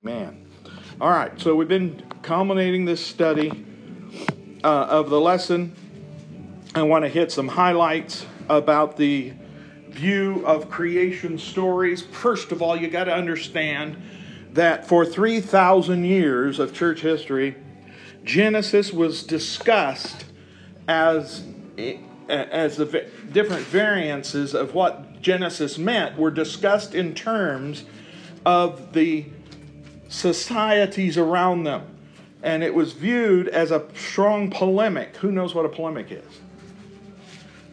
Man. All right, so we've been culminating this study uh, of the lesson. I want to hit some highlights about the view of creation stories. First of all, you got to understand that for 3,000 years of church history, Genesis was discussed as as the different variances of what Genesis meant were discussed in terms of the societies around them. And it was viewed as a strong polemic. Who knows what a polemic is?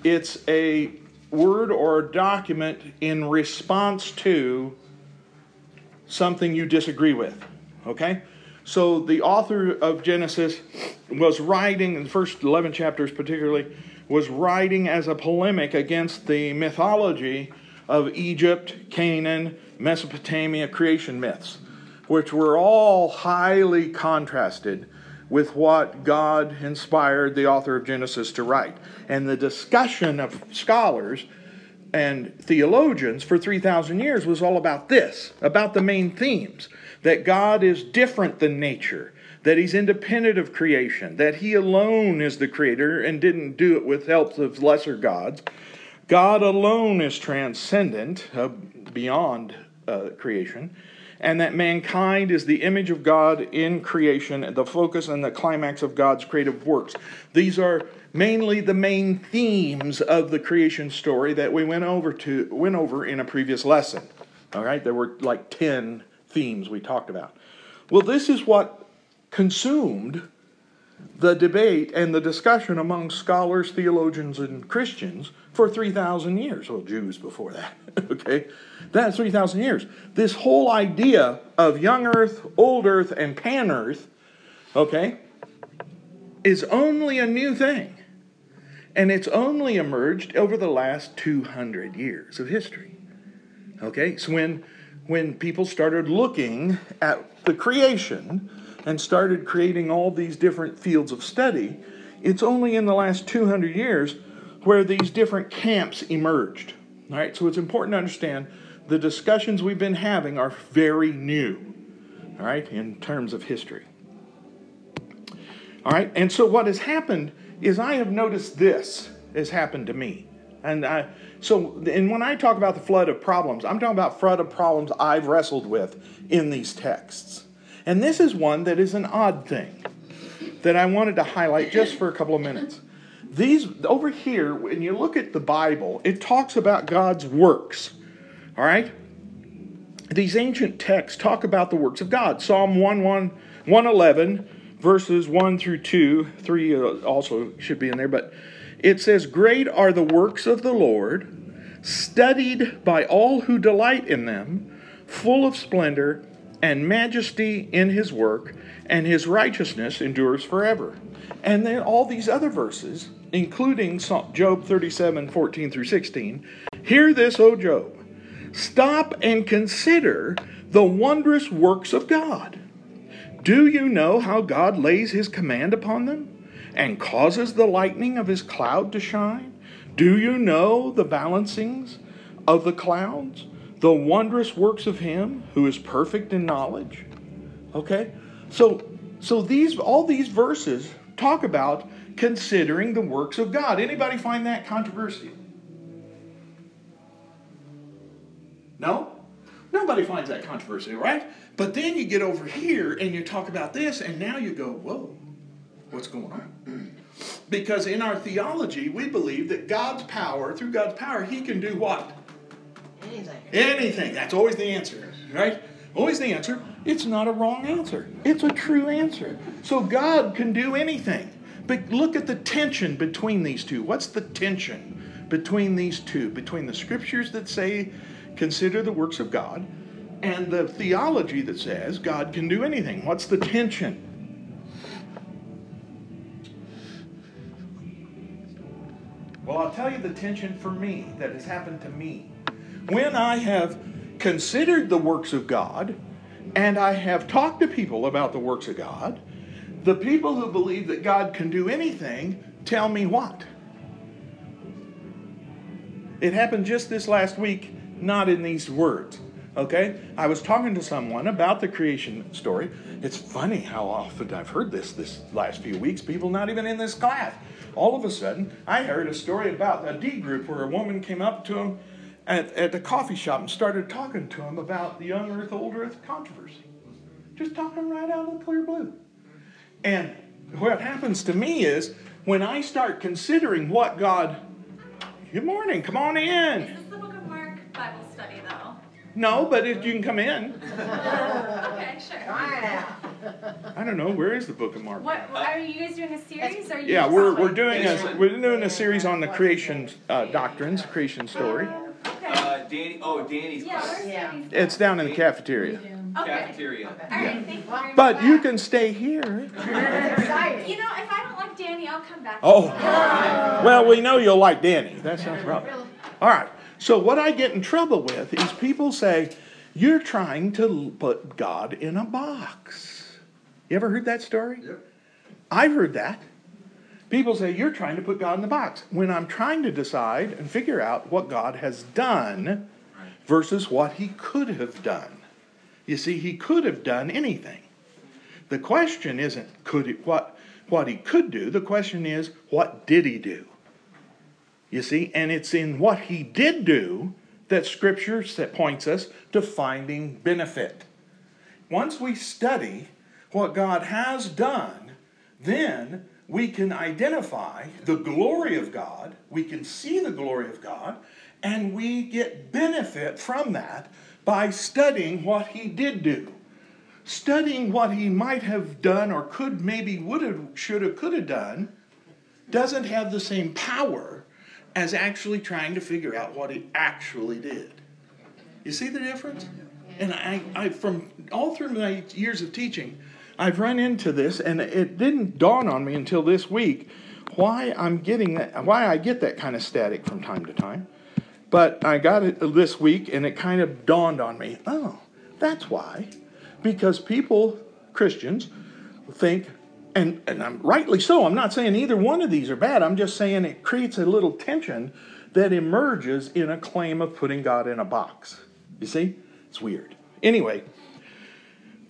It's a word or a document in response to something you disagree with. Okay? So the author of Genesis was writing, in the first 11 chapters particularly, was writing as a polemic against the mythology of Egypt, Canaan, Mesopotamia creation myths, which were all highly contrasted with what God inspired the author of Genesis to write. And the discussion of scholars and theologians for 3,000 years was all about this, about the main themes that God is different than nature, that He's independent of creation, that He alone is the creator and didn't do it with help of lesser gods. God alone is transcendent, uh, beyond uh, creation, and that mankind is the image of God in creation, the focus and the climax of God's creative works. These are mainly the main themes of the creation story that we went over to went over in a previous lesson. All right, there were like 10 themes we talked about. Well, this is what consumed the debate and the discussion among scholars, theologians, and Christians for 3,000 years. Well, Jews before that. okay? That's 3,000 years. This whole idea of young earth, old earth, and pan earth, okay, is only a new thing. And it's only emerged over the last 200 years of history. Okay? So when when people started looking at the creation and started creating all these different fields of study, it's only in the last 200 years where these different camps emerged. All right, so it's important to understand the discussions we've been having are very new, all right, in terms of history. All right, and so what has happened is I have noticed this has happened to me. And I, so, and when I talk about the flood of problems, I'm talking about flood of problems I've wrestled with in these texts. And this is one that is an odd thing that I wanted to highlight just for a couple of minutes. These over here, when you look at the Bible, it talks about God's works. All right? These ancient texts talk about the works of God. Psalm 1, 1 111, verses 1 through 2, 3 uh, also should be in there, but it says, Great are the works of the Lord, studied by all who delight in them, full of splendor and majesty in his work, and his righteousness endures forever. And then all these other verses, including Job 37 14 through 16, hear this, O Job. Stop and consider the wondrous works of God. Do you know how God lays his command upon them? and causes the lightning of his cloud to shine? Do you know the balancings of the clouds? The wondrous works of him who is perfect in knowledge? Okay? So so these all these verses talk about considering the works of God. Anybody find that controversial? No? Nobody finds that controversial, right? But then you get over here and you talk about this, and now you go, whoa, what's going on. Because in our theology, we believe that God's power, through God's power, He can do what? Anything. That's always the answer, right? Always the answer. It's not a wrong answer, it's a true answer. So God can do anything. But look at the tension between these two. What's the tension between these two? Between the scriptures that say, consider the works of God, and the theology that says God can do anything. What's the tension? Well, I'll tell you the tension for me that has happened to me. When I have considered the works of God and I have talked to people about the works of God, the people who believe that God can do anything tell me what? It happened just this last week, not in these words. Okay? I was talking to someone about the creation story. It's funny how often I've heard this this last few weeks, people not even in this class. All of a sudden, I heard a story about a D group where a woman came up to him at, at the coffee shop and started talking to him about the young earth, old earth controversy. Just talking right out of the clear blue. And what happens to me is when I start considering what God, good morning, come on in. Is this the Book of Mark Bible study, though? No, but if you can come in. okay, sure. I don't know where is the Book of Mark. What are you guys doing a series? Or are you Yeah, we're, we're doing a we're doing a series on the creation uh, doctrines, creation story. Okay. Uh, Danny, oh, Danny's yeah, class. we're Yeah. studying. It's down in the cafeteria. Okay. Cafeteria. All right. Thank you. very But much. you can stay here. You know, if I don't like Danny, I'll come back. Oh, well, we know you'll like Danny. That's not a problem. All right. So what I get in trouble with is people say you're trying to put God in a box. You ever heard that story? Yep. I've heard that. People say you're trying to put God in the box when I'm trying to decide and figure out what God has done versus what he could have done. You see, he could have done anything. The question isn't could he, what what he could do. The question is what did he do? You see, and it's in what he did do that Scripture points us to finding benefit. Once we study what God has done, then we can identify the glory of God, we can see the glory of God, and we get benefit from that by studying what he did do. Studying what he might have done or could maybe would have should have could have done doesn't have the same power as actually trying to figure out what he actually did. You see the difference? And I, I from all through my years of teaching, I've run into this, and it didn't dawn on me until this week why I'm getting that, why I get that kind of static from time to time. But I got it this week, and it kind of dawned on me. Oh, that's why, because people, Christians, think, and and I'm rightly so. I'm not saying either one of these are bad. I'm just saying it creates a little tension that emerges in a claim of putting God in a box. You see, it's weird. Anyway,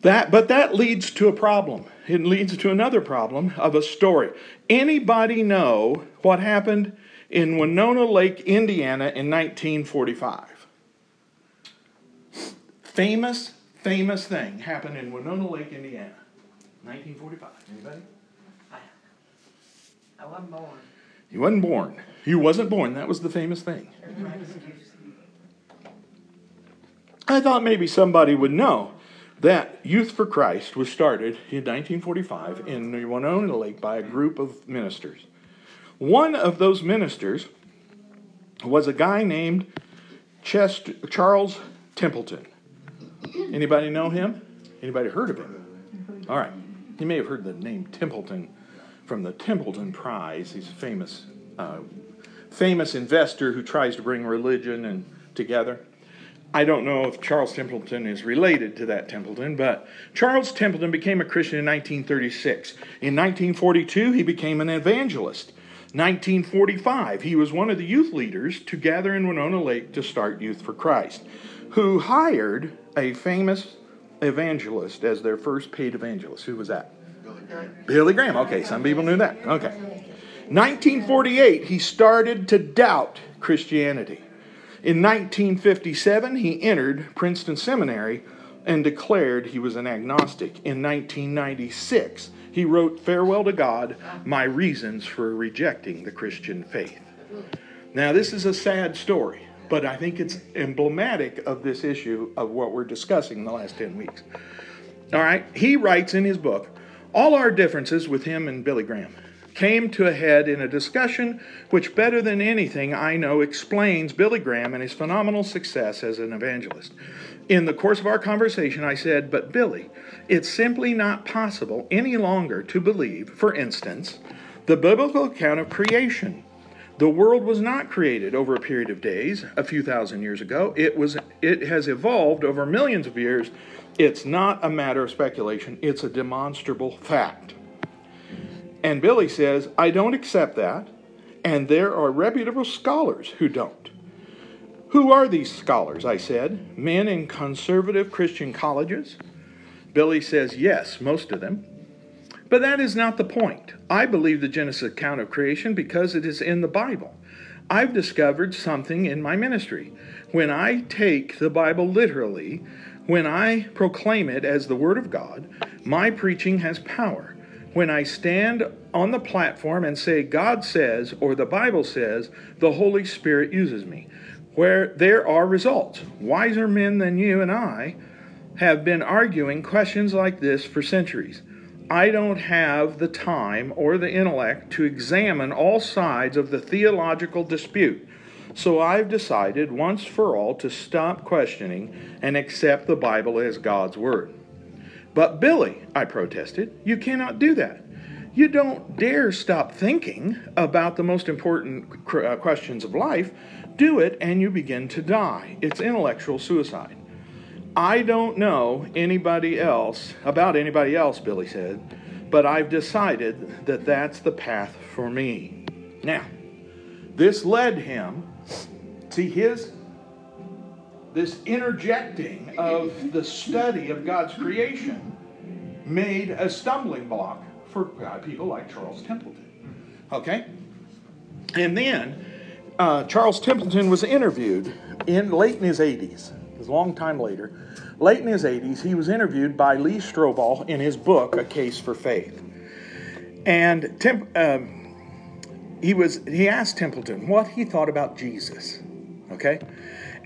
that but that leads to a problem. It leads to another problem of a story. Anybody know what happened in Winona Lake, Indiana in 1945? Famous, famous thing happened in Winona Lake, Indiana. 1945. Anybody? I I wasn't born. He wasn't born. He wasn't born. That was the famous thing. I thought maybe somebody would know that Youth for Christ was started in 1945 in Winona Lake by a group of ministers. One of those ministers was a guy named Chest- Charles Templeton. Anybody know him? Anybody heard of him? All right. You may have heard the name Templeton from the Templeton Prize. He's a famous, uh, famous investor who tries to bring religion and together. I don't know if Charles Templeton is related to that Templeton, but Charles Templeton became a Christian in 1936. In 1942, he became an evangelist. 1945, he was one of the youth leaders to gather in Winona Lake to start Youth for Christ, who hired a famous evangelist as their first paid evangelist. Who was that? Billy Graham. Okay, some people knew that. Okay. 1948, he started to doubt Christianity. In 1957, he entered Princeton Seminary and declared he was an agnostic. In 1996, he wrote Farewell to God My Reasons for Rejecting the Christian Faith. Now, this is a sad story, but I think it's emblematic of this issue of what we're discussing in the last 10 weeks. All right, he writes in his book All our differences with him and Billy Graham came to a head in a discussion which, better than anything I know, explains Billy Graham and his phenomenal success as an evangelist. In the course of our conversation, I said, But Billy, it's simply not possible any longer to believe, for instance, the biblical account of creation. The world was not created over a period of days, a few thousand years ago. It was it has evolved over millions of years. It's not a matter of speculation, it's a demonstrable fact. And Billy says, I don't accept that, and there are reputable scholars who don't. Who are these scholars? I said. Men in conservative Christian colleges? Billy says, Yes, most of them. But that is not the point. I believe the Genesis account of creation because it is in the Bible. I've discovered something in my ministry. When I take the Bible literally, when I proclaim it as the Word of God, my preaching has power. When I stand on the platform and say, God says, or the Bible says, the Holy Spirit uses me, where there are results. Wiser men than you and I have been arguing questions like this for centuries. I don't have the time or the intellect to examine all sides of the theological dispute. So I've decided once for all to stop questioning and accept the Bible as God's Word. But Billy, I protested, you cannot do that. You don't dare stop thinking about the most important uh, questions of life. Do it and you begin to die. It's intellectual suicide. I don't know anybody else, about anybody else, Billy said, but I've decided that that's the path for me. Now, this led him to his this interjecting of the study of God's creation made a stumbling block for people like Charles Templeton. Okay? And then uh, Charles Templeton was interviewed in late in his 80s it was a long time later, late in his 80s, he was interviewed by Lee Strobel in his book, A Case for Faith. And um, he, was, he asked Templeton what he thought about Jesus. Okay?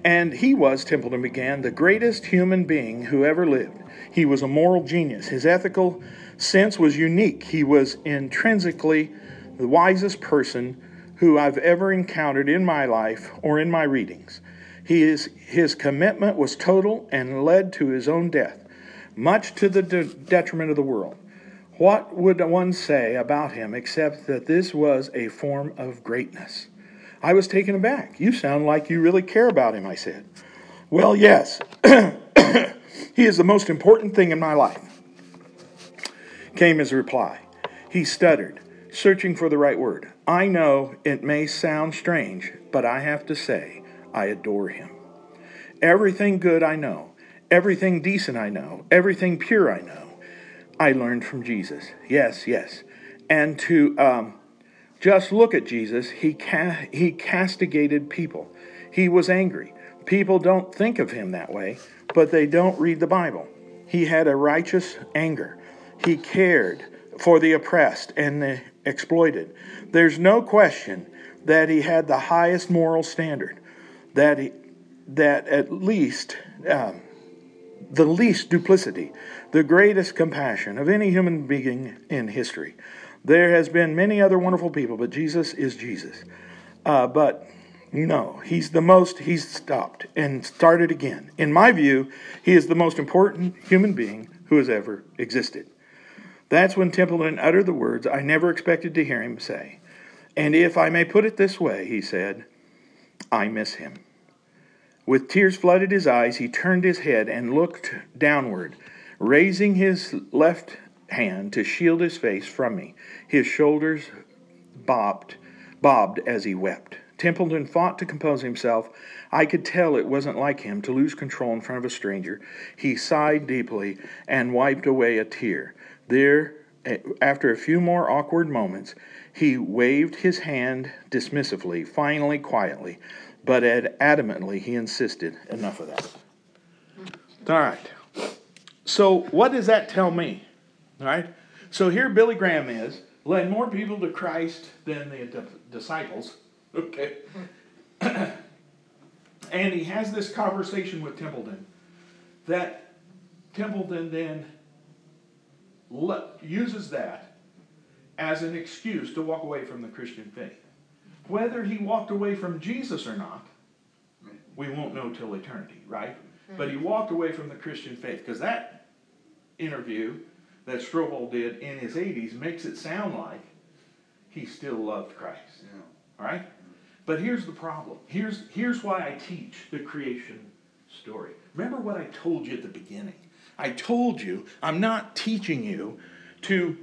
And he was, Templeton began, the greatest human being who ever lived. He was a moral genius. His ethical sense was unique. He was intrinsically the wisest person who I've ever encountered in my life or in my readings. His, his commitment was total and led to his own death, much to the de- detriment of the world. What would one say about him except that this was a form of greatness? I was taken aback. You sound like you really care about him, I said. Well, yes. he is the most important thing in my life, came his reply. He stuttered, searching for the right word. I know it may sound strange, but I have to say, I adore him. Everything good I know, everything decent I know, everything pure I know, I learned from Jesus. Yes, yes. And to um, just look at Jesus, he, ca- he castigated people. He was angry. People don't think of him that way, but they don't read the Bible. He had a righteous anger. He cared for the oppressed and the exploited. There's no question that he had the highest moral standard that, he, that at least um, the least duplicity, the greatest compassion of any human being in history. There has been many other wonderful people, but Jesus is Jesus. Uh, but no, he's the most, he's stopped and started again. In my view, he is the most important human being who has ever existed. That's when Templeton uttered the words I never expected to hear him say. And if I may put it this way, he said, I miss him. With tears flooded his eyes, he turned his head and looked downward, raising his left hand to shield his face from me. His shoulders bobbed, bobbed as he wept. Templeton fought to compose himself. I could tell it wasn't like him to lose control in front of a stranger. He sighed deeply and wiped away a tear. There, after a few more awkward moments, he waved his hand dismissively, finally, quietly, but adamantly he insisted, enough of that. All right. So, what does that tell me? All right. So, here Billy Graham is, led more people to Christ than the disciples. Okay. and he has this conversation with Templeton that Templeton then le- uses that as an excuse to walk away from the Christian faith. Whether he walked away from Jesus or not, we won't know till eternity, right? But he hmm. walked away from the Christian faith because that interview that Strobel did in his 80s makes it sound like he still loved Christ. Yeah. Right? But here's the problem. Here's, here's why I teach the creation story. Remember what I told you at the beginning. I told you I'm not teaching you to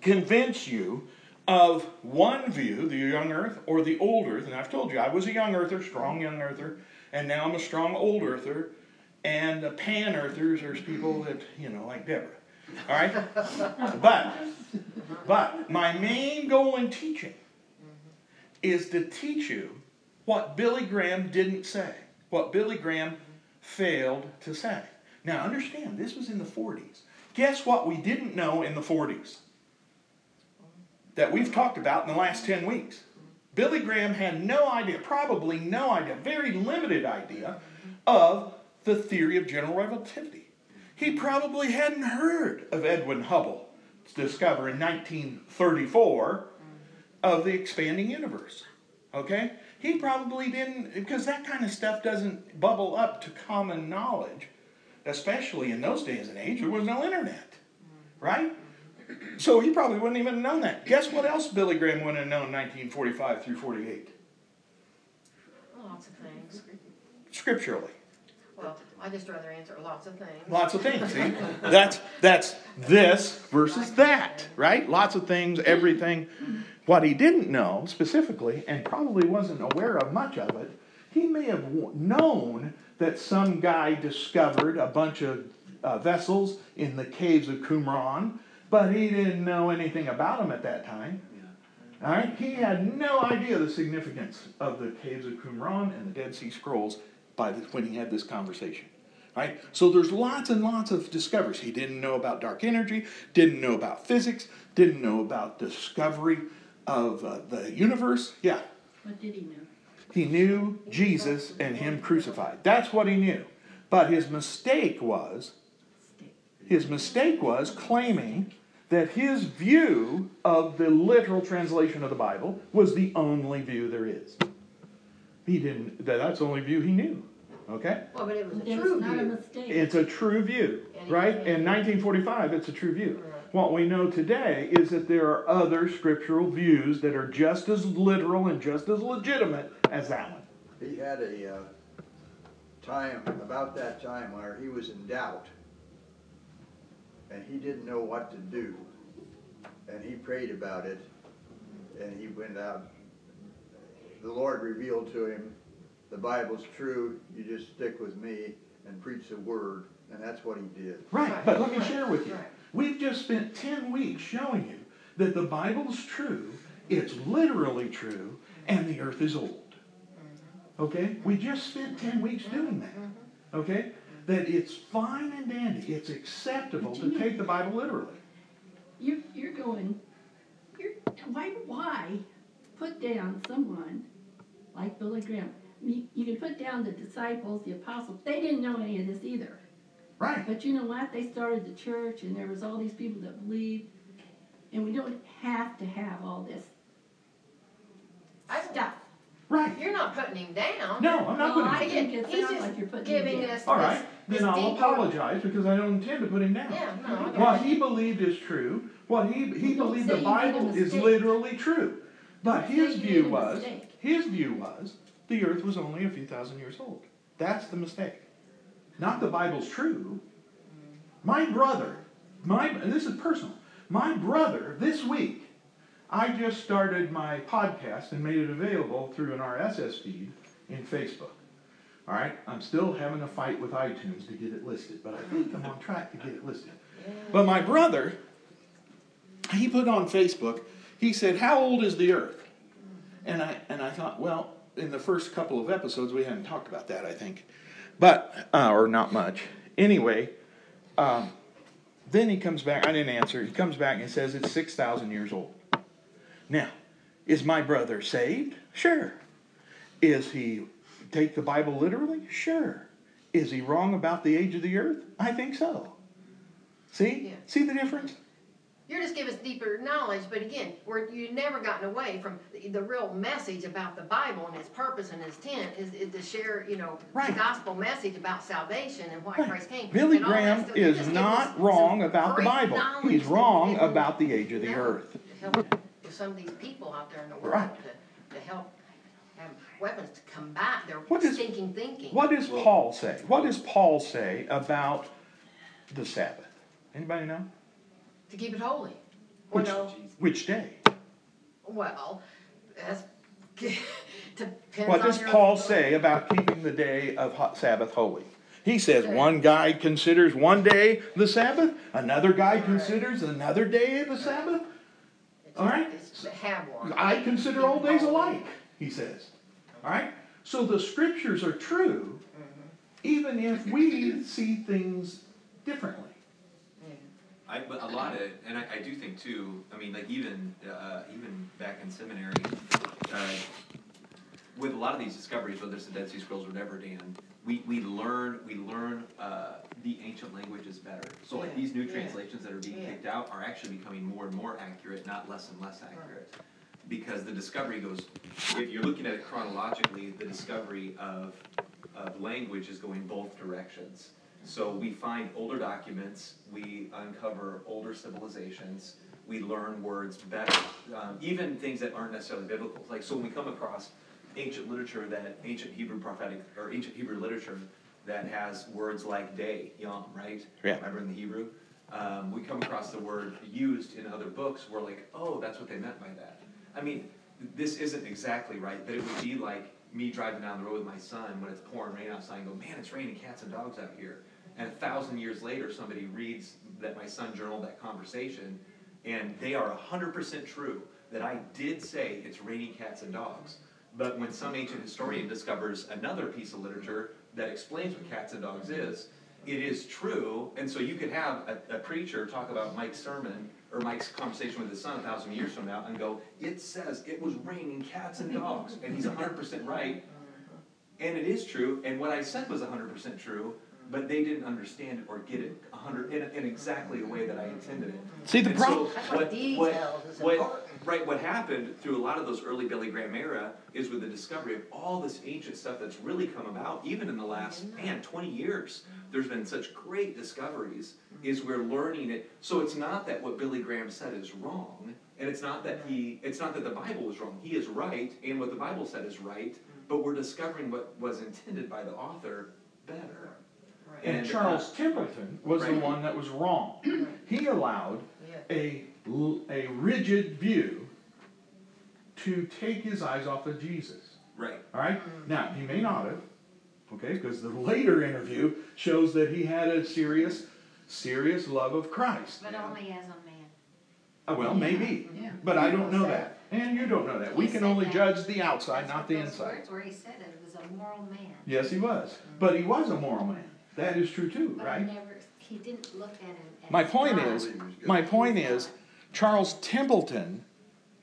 convince you of one view, the young earth or the old earth. And I've told you, I was a young earther, strong young earther, and now I'm a strong old earther. And the pan earthers there's people that, you know, like Deborah. All right? but, but my main goal in teaching is to teach you what Billy Graham didn't say, what Billy Graham failed to say. Now, understand, this was in the 40s. Guess what we didn't know in the 40s? That we've talked about in the last 10 weeks. Billy Graham had no idea, probably no idea, very limited idea of the theory of general relativity. He probably hadn't heard of Edwin Hubble's discovery in 1934 of the expanding universe. Okay? He probably didn't, because that kind of stuff doesn't bubble up to common knowledge, especially in those days and age. There was no internet, right? So he probably wouldn't even have known that. Guess what else Billy Graham wouldn't have known in 1945 through 48? Lots of things. Scripturally. Well, I just rather answer lots of things. Lots of things. See, that's that's this versus that, right? Lots of things, everything. What he didn't know specifically, and probably wasn't aware of much of it, he may have known that some guy discovered a bunch of uh, vessels in the caves of Qumran, but he didn't know anything about them at that time. All right, he had no idea the significance of the caves of Qumran and the Dead Sea Scrolls by the, when he had this conversation. Right? So there's lots and lots of discoveries. He didn't know about dark energy, didn't know about physics, didn't know about discovery of uh, the universe. Yeah. What did he know? He knew Jesus and him crucified. That's what he knew. But his mistake was his mistake was claiming that his view of the literal translation of the Bible was the only view there is. He didn't that that's the only view he knew. Okay? Well, but it was a It true was not a view. mistake. It's a true view, right? In 1945, it's a true view. Right. What we know today is that there are other scriptural views that are just as literal and just as legitimate as that one. He had a uh, time, about that time, where he was in doubt. And he didn't know what to do. And he prayed about it. And he went out. The Lord revealed to him, the Bible's true, you just stick with me and preach the word. And that's what he did. Right, Right, but let me share with you. We've just spent 10 weeks showing you that the Bible's true, it's literally true, and the earth is old. Mm-hmm. Okay? We just spent 10 weeks mm-hmm. doing that. Mm-hmm. Okay? That it's fine and dandy, it's acceptable to know- take the Bible literally. You're, you're going, you're, why, why put down someone like Billy Graham? You, you can put down the disciples, the apostles, they didn't know any of this either. Right. But you know what? They started the church and there was all these people that believed. And we don't have to have all this I- stuff. Right. You're not putting him down. No, I'm not Well, putting I him think it he's sounds just like you're putting giving him down. us All this, right, this then I'll detail. apologize because I don't intend to put him down. Yeah, no, I What got he believed is true. What he he Don't believed the you made a Bible is literally true. But Don't say his view was his view was the earth was only a few thousand years old. That's the mistake. Not the Bible's true. My brother, my this is personal. My brother this week I just started my podcast and made it available through an RSS feed in Facebook. All right, I'm still having a fight with iTunes to get it listed, but I think I'm on track to get it listed. But my brother, he put on Facebook, he said, How old is the earth? And I, and I thought, well, in the first couple of episodes, we hadn't talked about that, I think. But, uh, or not much. Anyway, um, then he comes back, I didn't answer, he comes back and says it's 6,000 years old. Now, is my brother saved? Sure. Is he take the Bible literally? Sure. Is he wrong about the age of the earth? I think so. See? Yeah. See the difference? You're just giving us deeper knowledge, but again, we're, you've never gotten away from the, the real message about the Bible and its purpose and its intent is, is to share, you know, Right. the gospel message about salvation and why Right. Christ came. Billy and all that Graham. Is not wrong about the Bible. He's wrong about the age of the earth. To help some of these people out there in the world Right. to, to help have weapons to combat their What is- stinking thinking. What does Paul say? What does Paul say about the Sabbath? Anybody know? To keep it holy. Or Which, no, which day? Well, that's, What does Paul say about keeping the day of Sabbath holy? He says one guy considers one day the Sabbath, another guy considers another day the Sabbath. It's- all right. it's to Have one. I consider all days alike, he says. All right? So the scriptures are true, mm-hmm. even if we see things differently. I, but a lot of, it, and I, I do think too, I mean, like even, uh, even back in seminary, uh, with a lot of these discoveries, whether it's the Dead Sea Scrolls or whatever, Dan, we, we learn, we learn, uh, the ancient languages better. So like Yeah, these new yeah. translations that are being Yeah. kicked out are actually becoming more and more accurate, not less and less accurate. Because the discovery goes, if you're looking at it chronologically, the discovery of, of language is going both directions. So we find older documents, we uncover older civilizations, we learn words better, um, even things that aren't necessarily biblical. Like, so when we come across ancient literature that, ancient Hebrew prophetic, or ancient Hebrew literature that has words like day, yom, right? Yeah. Remember in the Hebrew? Um, we come across the word used in other books, we're like, oh, that's what they meant by that. I mean, this isn't exactly right, but it would be like me driving down the road with my son when it's pouring rain outside and go, man, it's raining cats and dogs out here. And a thousand years later, somebody reads that my son journaled that conversation, and they are hundred percent true that I did say it's raining cats and dogs. But when some ancient historian discovers another piece of literature that explains what cats and dogs is, it is true, and so you could have a, a preacher talk about Mike's sermon or Mike's conversation with his son a thousand years from now and go, it says it was raining cats and dogs, and he's hundred percent right. And it is true, and what I said was hundred percent true, but they didn't understand it or get it hundred, in, in exactly the way that I intended it. See, the And problem. so what what- details what- Right, what happened through a lot of those early Billy Graham era is with the discovery of all this ancient stuff that's really come about, even in the last, man, twenty years. There's been such great discoveries, is we're learning it, so it's not that what Billy Graham said is wrong, and it's not that he, it's not that the Bible is wrong, he is right, and what the Bible said is right, but we're discovering what was intended by the author better. Right. And And, uh, Charles Templeton was the Right. one that was wrong. He allowed Yeah. a, l- a rigid view to take his eyes off of Jesus. Right, All right? Mm-hmm. Now, he may not have, okay, because the later interview shows that he had a serious, serious love of Christ. But only as a man. Uh, well, maybe, mm-hmm. Yeah. but I don't know that. And you don't know that. We He can said only that. judge the outside, That's not what the those inside. words Where he said it, it was a moral man. Yes, he was. Mm-hmm. But he was a moral man. That is true too, But I right? never, he didn't look at him as. My point God. is, my point is, Charles Templeton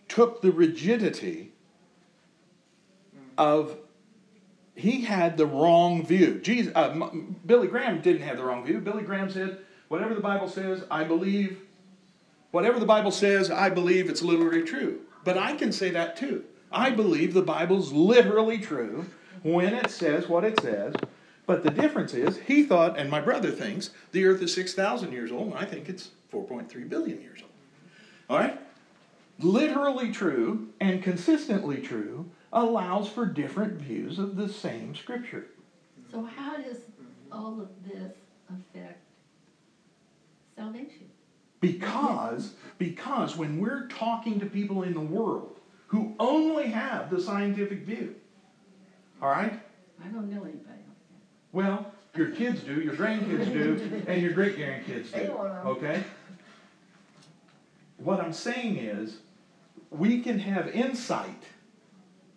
took the rigidity of he had the wrong view. Jesus, uh, Billy Graham didn't have the wrong view. Billy Graham said, "Whatever the Bible says, I believe. Whatever the Bible says, I believe it's literally true." But I can say that too. I believe the Bible's literally true when it says what it says. But the difference is, he thought, and my brother thinks, the Earth is six thousand years old, and I think it's four point three billion years old. All right literally true and consistently true allows for different views of the same scripture. So how does all of this affect salvation? Because, because when we're talking to people in the world who only have the scientific view, all right? I don't know anybody Well, your kids do, your grandkids do, and your great grandkids do. Okay? What I'm saying is, we can have insight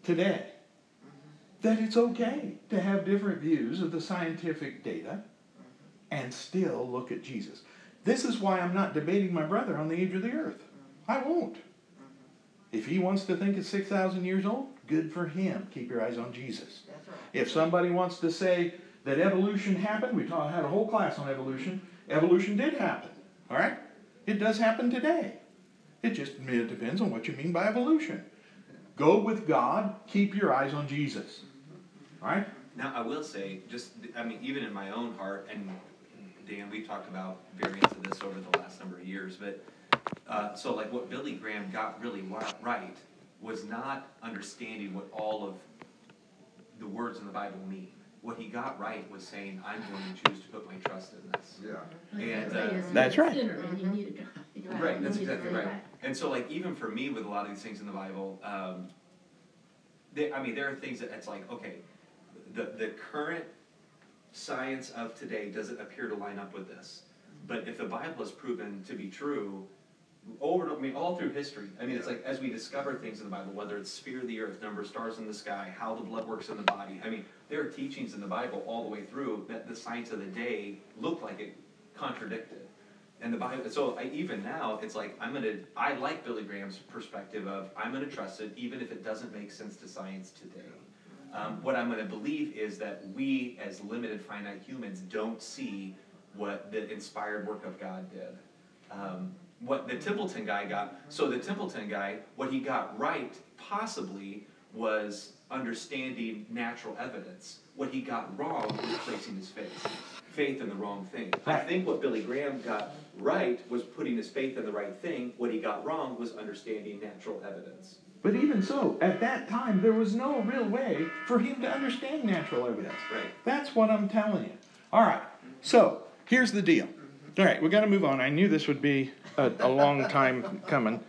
today that it's okay to have different views of the scientific data and still look at Jesus. This is why I'm not debating my brother on the age of the earth. I won't. If he wants to think it's 6,000 years old, good for him. Keep your eyes on Jesus. If somebody wants to say that evolution happened, we taught, had a whole class on evolution. Evolution did happen. All right? It does happen today. It just it depends on what you mean by evolution. Go with God, keep your eyes on Jesus. All right? Now, I will say, just, I mean, even in my own heart, and Dan, we've talked about variants of this over the last number of years, but, uh, so like what Billy Graham got really right was not understanding what all of the words in the Bible mean. What he got right was saying, I'm going to choose to put my trust in this. Yeah. And, uh, That's right. sinner and you need a God. Right, that's You need a exactly right. And so, like, even for me, with a lot of these things in the Bible, um, they, I mean, there are things that it's like, okay, the the current science of today doesn't appear to line up with this. But if the Bible is proven to be true, over, I mean, all through history. I mean, it's like as we discover things in the Bible, whether it's sphere of the earth, number of stars in the sky, how the blood works in the body. I mean, there are teachings in the Bible all the way through that the science of the day looked like it contradicted. And the Bible, so I, even now, it's like I'm gonna. I like Billy Graham's perspective of I'm gonna trust it, even if it doesn't make sense to science today. Um, what I'm gonna believe is that we, as limited, finite humans, don't see what the inspired work of God did. Um, what the Templeton guy got. So the Templeton guy, what he got right, possibly, was understanding natural evidence. What he got wrong was placing his faith, faith in the wrong thing. I think what Billy Graham got right was putting his faith in the right thing. What he got wrong was understanding natural evidence. But even so, at that time, there was no real way for him to understand natural evidence. Right. That's what I'm telling you. All right. So here's the deal. All right, we got to move on. I knew this would be a, a long time coming.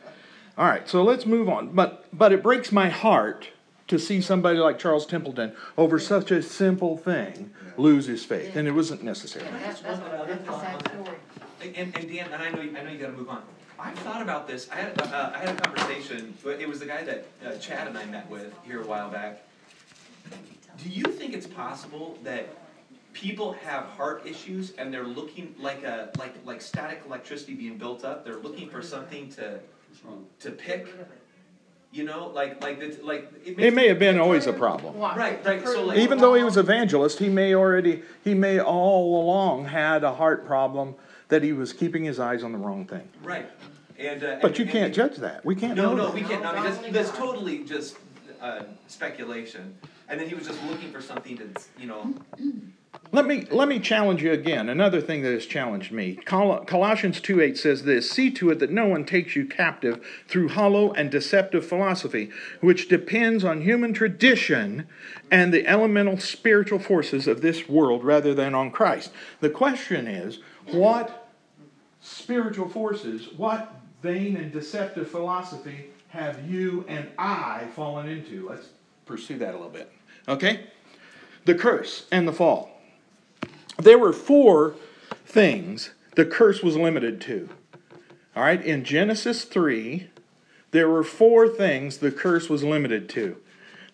All right, so let's move on. But but it breaks my heart to see somebody like Charles Templeton over such a simple thing lose his faith, and it wasn't necessary. That's, that's, that's a sad story. And, and Dan, and I know, I know you gotta move on. I've thought about this, I had, uh, I had a conversation, but it was the guy that uh, Chad and I met with here a while back. Do you think it's possible that people have heart issues and they're looking like a, like, like static electricity being built up, they're looking for something to, to pick? You know, like, like, it's, like. It makes- may have been always a problem. What? Right, right, so like- Even though he was evangelist, he may already he may all along had a heart problem that he was keeping his eyes on the wrong thing. Right, and. uh, But you and- can't and- judge that. We can't No, know no, that. we can't, no, I mean, that's, that's totally just, uh, speculation. And then he was just looking for something to, you know, Let me let me challenge you again. Another thing that has challenged me. Col- Colossians 2:8 says this, "See to it that no one takes you captive through hollow and deceptive philosophy, which depends on human tradition and the elemental spiritual forces of this world rather than on Christ." The question is, what spiritual forces, what vain and deceptive philosophy have you and I fallen into? Let's pursue that a little bit. Okay? The curse and the fall. There were four things the curse was limited to. All right, in Genesis 3, there were four things the curse was limited to.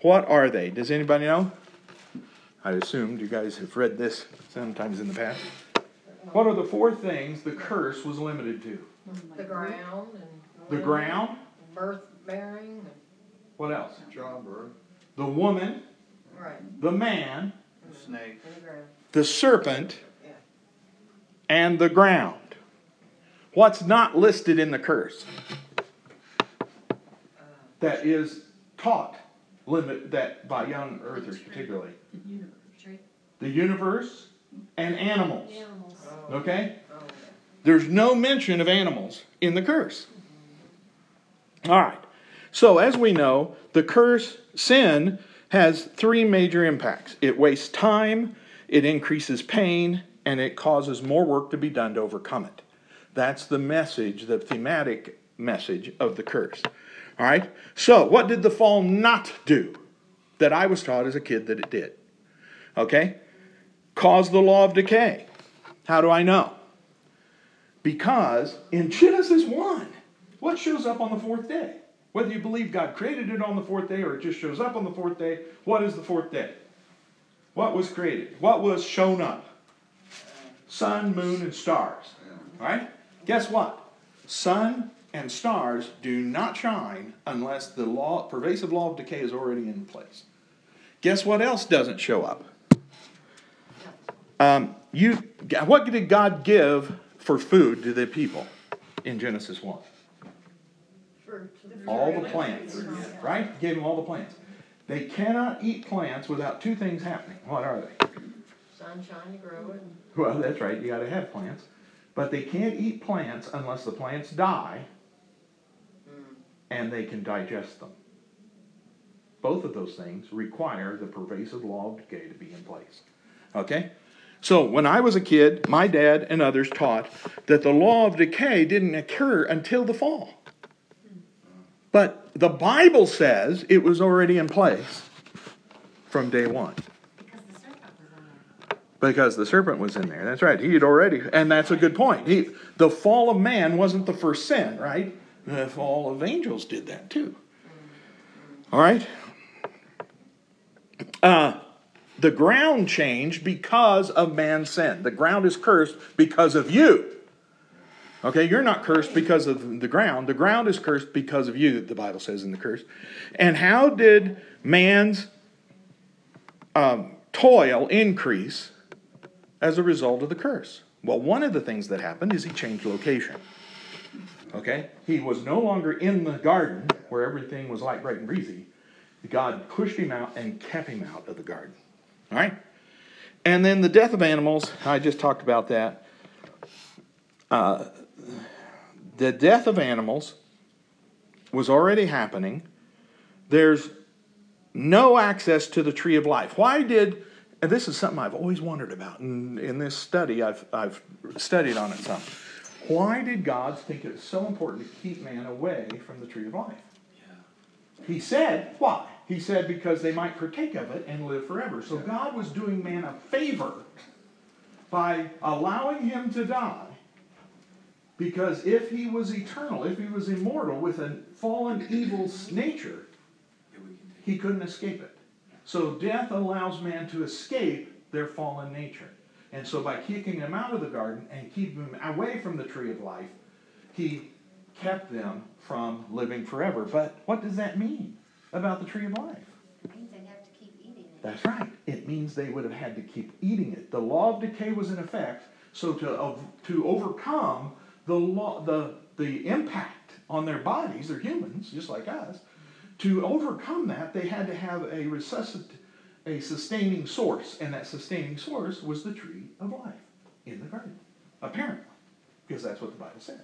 What are they? Does anybody know? I assumed you guys have read this sometimes in the past. What are the four things the curse was limited to? The ground and. The ground. Birth bearing, What else? Childbirth, The woman, right, the man, snake, in the ground. The serpent, and the ground. What's not listed in the curse? That is taught, limit that by young earthers particularly. The universe. The universe and animals. Animals. Oh. Okay? Oh, yeah. There's no mention of animals in the curse. All right. So, as we know, the curse, sin, has three major impacts it wastes time, it increases pain, and it causes more work to be done to overcome it. That's the message, the thematic message of the curse. All right? So, what did the fall not do that I was taught as a kid that it did? Okay? Cause the law of decay. How do I know? Because in Genesis 1, what shows up on the fourth day? Whether you believe God created it on the fourth day or it just shows up on the fourth day, what is the fourth day? What was created? What was shown up? Sun, moon, and stars. All right? Guess what? Sun and stars do not shine unless the law, pervasive law of decay is already in place. Guess what else doesn't show up? Um, you, what did God give for food to the people in Genesis 1? All the plants, right? Gave them all the plants. They cannot eat plants without two things happening. What are they? Sunshine to grow it. Well, that's right, you gotta have plants. But they can't eat plants unless the plants die and they can digest them. Both of those things require the pervasive law of decay to be in place. Okay? So when I was a kid, my dad and others taught that the law of decay didn't occur until the fall. But the Bible says it was already in place from day one. Because the serpent was in there. That's right. He had already, and that's a good point. He, the fall of man wasn't the first sin, right? The fall of angels did that too. All right. Uh, the ground changed because of man's sin. The ground is cursed because of you. Okay, you're not cursed because of the ground. The ground is cursed because of you, the Bible says in the curse. And how did man's um, toil increase as a result of the curse? Well, one of the things that happened is he changed location. Okay? He was no longer in the garden where everything was light, bright, and breezy. God pushed him out and kept him out of the garden. All right? And then the death of animals, I just talked about that. Uh, the death of animals was already happening. There's no access to the tree of life. Why did, and this is something I've always wondered about, and in this study, I've, I've studied on it some. Why did God think it was so important to keep man away from the tree of life? He said, why? He said, because they might partake of it and live forever. So God was doing man a favor by allowing him to die. Because if he was eternal, if he was immortal with a fallen evil nature, Yeah, we can take- he couldn't escape it. So death allows man to escape their fallen nature. And so by kicking them out of the garden and keeping them away from the tree of life, he kept them from living forever. But what does that mean about the tree of life? It means they'd have to keep eating it. That's right. It means they would have had to keep eating it. The law of decay was in effect. So to to overcome the law, the the impact on their bodies, they're humans just like us. To overcome that, they had to have a resuscit, a sustaining source, and that sustaining source was the tree of life in the garden, apparently, because that's what the Bible says.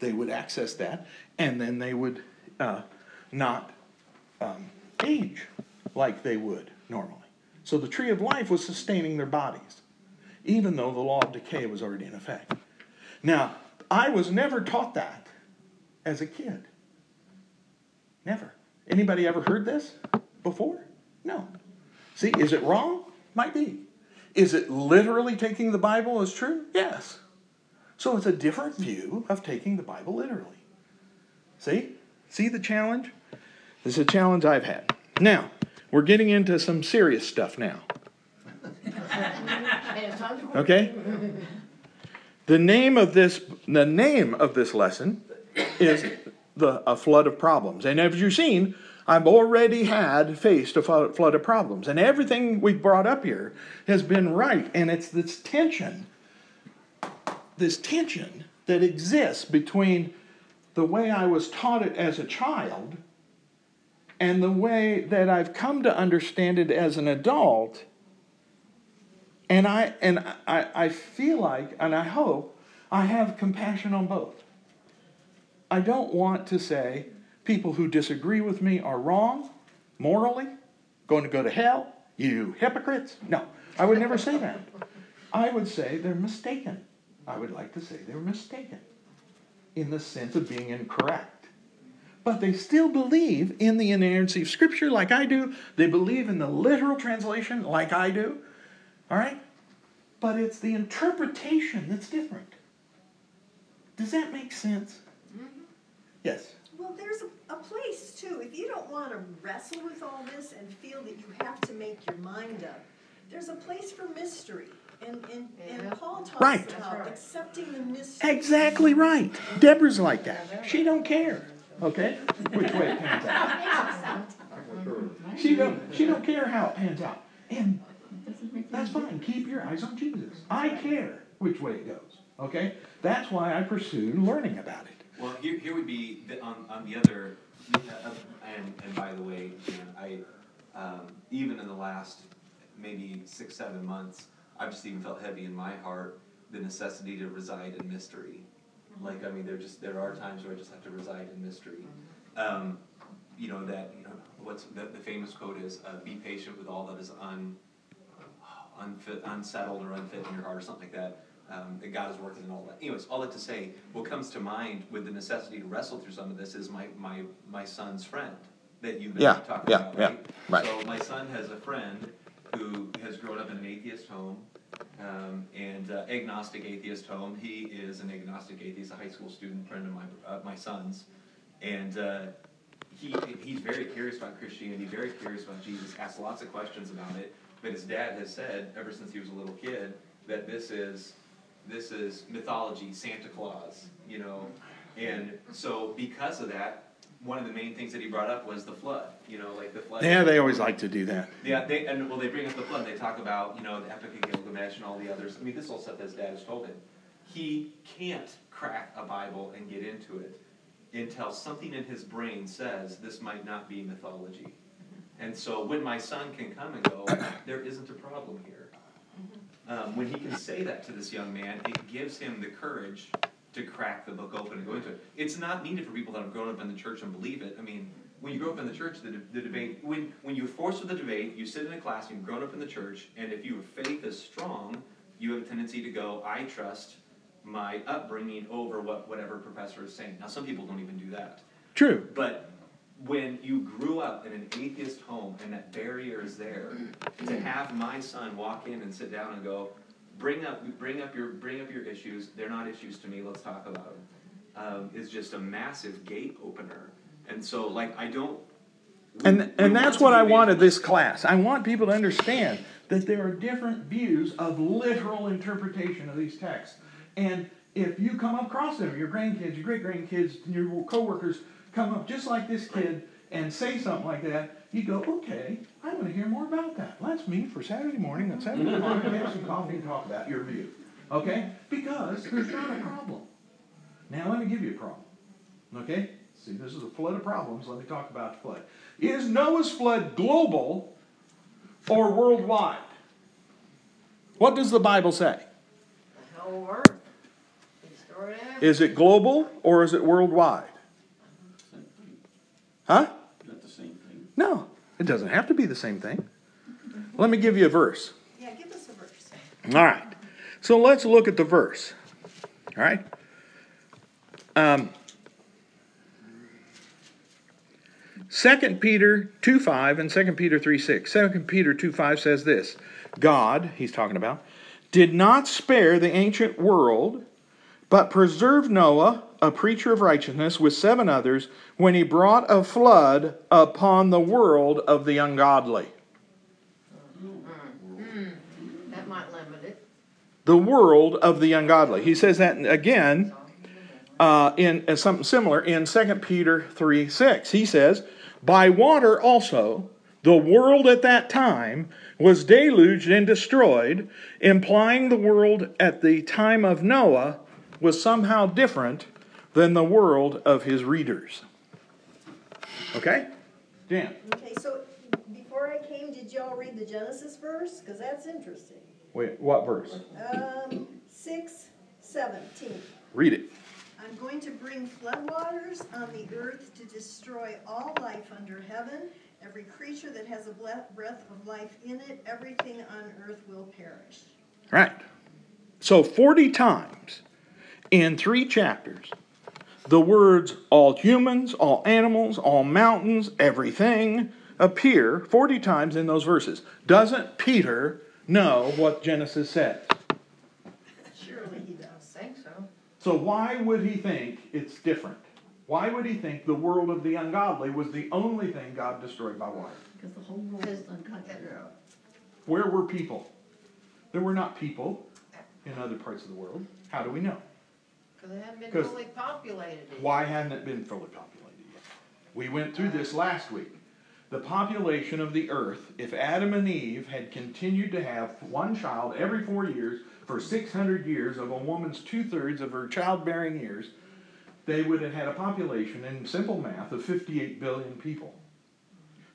They would access that, and then they would uh, not um, age like they would normally. So the tree of life was sustaining their bodies, even though the law of decay was already in effect. Now, I was never taught that as a kid. Never. Anybody ever heard this before? No. See, is it wrong? Might be. Is it literally taking the Bible as true? Yes. So it's a different view of taking the Bible literally. See? See the challenge? This is a challenge I've had. Now, we're getting into some serious stuff now. And it's time to. Okay? The name of this the name of this lesson is the a flood of problems. And as you've seen, I've already had faced a flood of problems. And everything we brought up here has been right. And it's this tension, this tension that exists between the way I was taught it as a child and the way that I've come to understand it as an adult. And I and I, I feel like and I hope I have compassion on both. I don't want to say people who disagree with me are wrong morally, going to go to hell, you hypocrites. No, I would never say that. I would say they're mistaken. I would like to say they're mistaken in the sense of being incorrect. But they still believe in the inerrancy of Scripture like I do. They believe in the literal translation like I do. All right? But it's the interpretation that's different. Does that make sense? Mm-hmm. Yes. Well, there's a, a place too. If you don't want to wrestle with all this and feel that you have to make your mind up, there's a place for mystery. And, and, Yeah. and Paul talks Right. About right. accepting the mystery. Exactly right. Deborah's like that. She don't care. Okay? Which way it pans out. She don't she don't care how it pans out. And that's fine. Keep your eyes on Jesus. I care which way it goes. Okay? That's why I pursued learning about it. Well, here, here would be the, on, on the other, uh, and, and by the way, Dan, I, um, even in the last maybe six, seven months, I've just even felt heavy in my heart the necessity to reside in mystery. Like, I mean, there just, there are times where I just have to reside in mystery. Um, you know, that, you know, what's, the, the famous quote is, uh, be patient with all that is un, unfit, unsettled or unfit in your heart or something like that. um, that God is working in all that. Anyways, all that to say, what comes to mind with the necessity to wrestle through some of this is my my my son's friend that you've been Yeah, talking yeah, about, yeah, right? right. So my son has a friend who has grown up in an atheist home, um, and uh, agnostic atheist home. He is an agnostic atheist, a high school student friend of my uh, my son's, and. Uh, he, he's very curious about Christianity, very curious about Jesus, asks lots of questions about it. But his dad has said ever since he was a little kid that this is this is mythology, Santa Claus, you know. And so because of that, one of the main things that he brought up was the flood. You know, like the flood. Yeah, they always like to do that. Yeah, they and well, they bring up the flood. They talk about you know the Epic of Gilgamesh and all the others. I mean, this all stuff that his dad has told him. He can't crack a Bible and get into it until something in his brain says this might not be mythology. And so when my son can come and go, there isn't a problem here. Um, when he can say that to this young man, it gives him the courage to crack the book open and go into it. It's not needed for people that have grown up in the church and believe it. I mean, when you grow up in the church, the, the debate, when, when you're forced with the debate, you sit in a class, you've grown up in the church, and if your faith is strong, you have a tendency to go, I trust my upbringing over what whatever professor is saying. Now, some people don't even do that. True. But when you grew up in an atheist home and that barrier is there, to have my son walk in and sit down and go, bring up, bring up your, bring up your issues. They're not issues to me. Let's talk about them. Um, is just a massive gate opener. And so, like, I don't. we- And, we and want that's what I made- wanted this class. I want people to understand that there are different views of literal interpretation of these texts. And if you come across them, your grandkids, your great grandkids, your coworkers come up just like this kid and say something like that, you go, okay, I want to hear more about that. Let's meet for Saturday morning at seven o'clock and have some coffee and talk about your view. Okay? Because there's not a problem. Now let me give you a problem. Okay? See, this is a flood of problems. Let me talk about the flood. Is Noah's flood global or worldwide? What does the Bible say? The whole earth. Is it global or is it worldwide? Huh? Not the same thing. No, it doesn't have to be the same thing. Let me give you a verse. Yeah, give us a verse. All right. So let's look at the verse. All right. Um, 2 Peter 2 5 and 2 Peter 3 6. 2 Peter 2 5 says this God, he's talking about, did not spare the ancient world, but preserved Noah, a preacher of righteousness, with seven others, when he brought a flood upon the world of the ungodly. That might limit it. the world of the ungodly. He says that again uh, in uh, something similar in 2 Peter 3 6. He says, By water also the world at that time was deluged and destroyed, implying the world at the time of Noah was somehow different than the world of his readers. Okay? Dan. Okay, so before I came, did y'all read the Genesis verse? Because that's interesting. Wait, what verse? Um, six seventeen. Read it. I'm going to bring floodwaters on the earth to destroy all life under heaven. Every creature that has a breath of life in it, everything on earth will perish. Right. So 40 times in three chapters, the words all humans, all animals, all mountains, everything appear 40 times in those verses. Doesn't Peter know what Genesis said? Surely he does. Think so. So why would he think it's different? Why would he think the world of the ungodly was the only thing God destroyed by water? Because the whole world is ungodly. Where were people? There were not people in other parts of the world. How do we know? Because it hadn't been 'Cause- fully populated. yet. Why hadn't it been fully populated yet? We went through this last week. The population of the earth, if Adam and Eve had continued to have one child every four years for 600 years of a woman's two thirds of her childbearing years, they would have had a population, in simple math, of 58 billion people.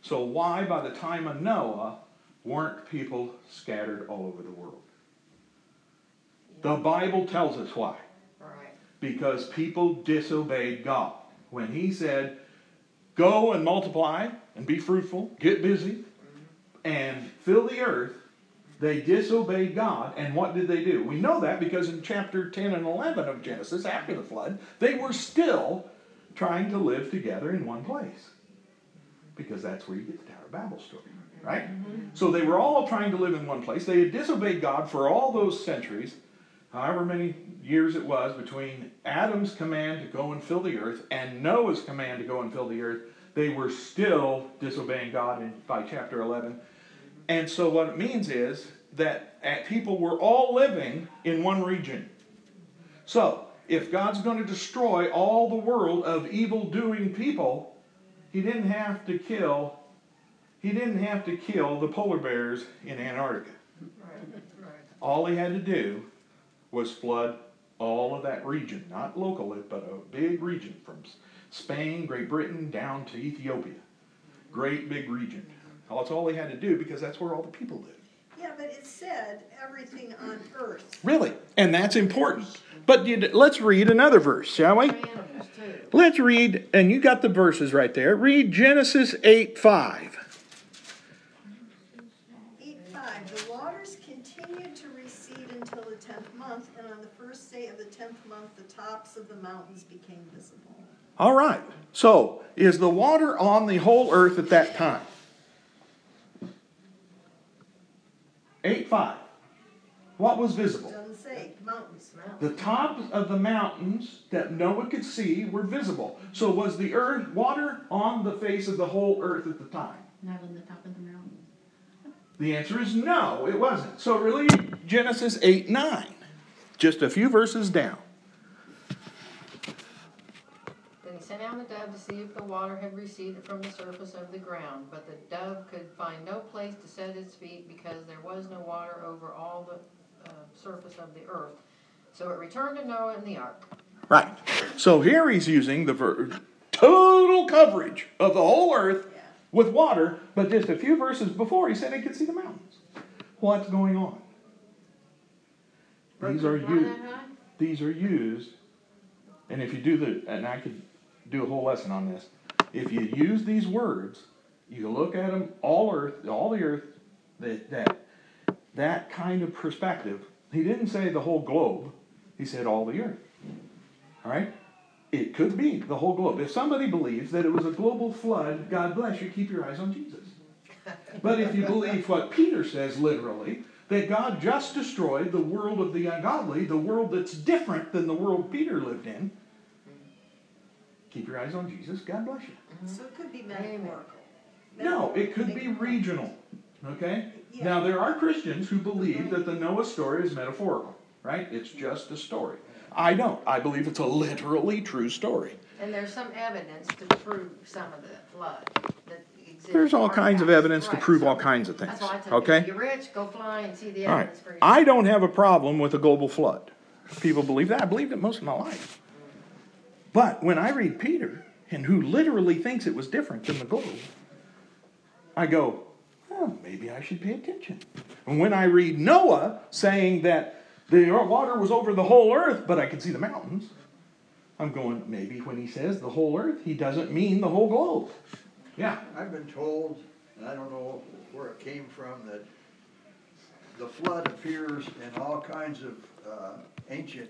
So, why, by the time of Noah, weren't people scattered all over the world? The Bible tells us why. Because people disobeyed God. When He said, Go and multiply and be fruitful, get busy, and fill the earth, They disobeyed God, and what did they do? We know that because in chapter 10 and 11 of Genesis, after the flood, they were still trying to live together in one place. Because that's where you get the Tower of Babel story, right? Mm-hmm. So they were all trying to live in one place. They had disobeyed God for all those centuries, however many years it was between Adam's command to go and fill the earth and Noah's command to go and fill the earth. They were still disobeying God in, by chapter 11. And so what it means is that people were all living in one region. So, if God's going to destroy all the world of evil doing people, he didn't have to kill he didn't have to kill the polar bears in Antarctica. All he had to do was flood all of that region, not locally, but a big region from Spain, Great Britain, down to Ethiopia. Great big region. Mm-hmm. That's all he had to do because that's where all the people live. Yeah, but it said everything on earth. Really? And that's important. But you, let's read another verse, shall we? Let's read, and you got the verses right there. Read Genesis 8 5. Eight five, the waters continued to recede until the tenth month, and on the first day of the tenth month, the tops of the mountains became visible. All right. So, is the water on the whole earth at that time? 8 5. What was visible? Doesn't say, mountains. The tops of the mountains that Noah could see were visible. So, was the earth water on the face of the whole earth at the time? Not on the top of the mountain. The answer is no, it wasn't. So, really, Genesis 8 9. Just a few verses down. Then he sent out the dove to see if the water had receded from the surface of the ground, but the dove could find no place to set its feet because there was no water over all the uh, surface of the earth. So it returned to Noah in the ark. Right. So here he's using the verb total coverage of the whole earth Yeah. with water, but just a few verses before he said he could see the mountains. What's going on? These are Not used. These are used, and if you do the, and I could do a whole lesson on this. If you use these words, you look at them all earth, all the earth, that that that kind of perspective. He didn't say the whole globe. He said all the earth. All right? It could be the whole globe. If somebody believes that it was a global flood, God bless you, keep your eyes on Jesus. But if you believe what Peter says literally, that God just destroyed the world of the ungodly, the world that's different than the world Peter lived in, keep your eyes on Jesus, God bless you. Mm-hmm. So it could be metaphorical. No, it could be regional. Okay? Now, there are Christians who believe that the Noah story is metaphorical, right? It's just a story. I don't. I believe it's a literally true story. And there's some evidence to prove some of the flood that exists. There's all in our kinds of past. evidence to prove so all kinds of things. That's why I tell Okay? you, you're rich, go fly and see the All right. evidence for yourself. I don't have a problem with a global flood. People believe that. I believed it most of my life. But when I read Peter, and who literally thinks it was different than the globe, I go, oh, maybe I should pay attention. And when I read Noah saying that the water was over the whole earth, but I could see the mountains, I'm going, maybe when he says the whole earth, he doesn't mean the whole globe. Yeah. I've been told, and I don't know where it came from, that the flood appears in all kinds of uh, ancient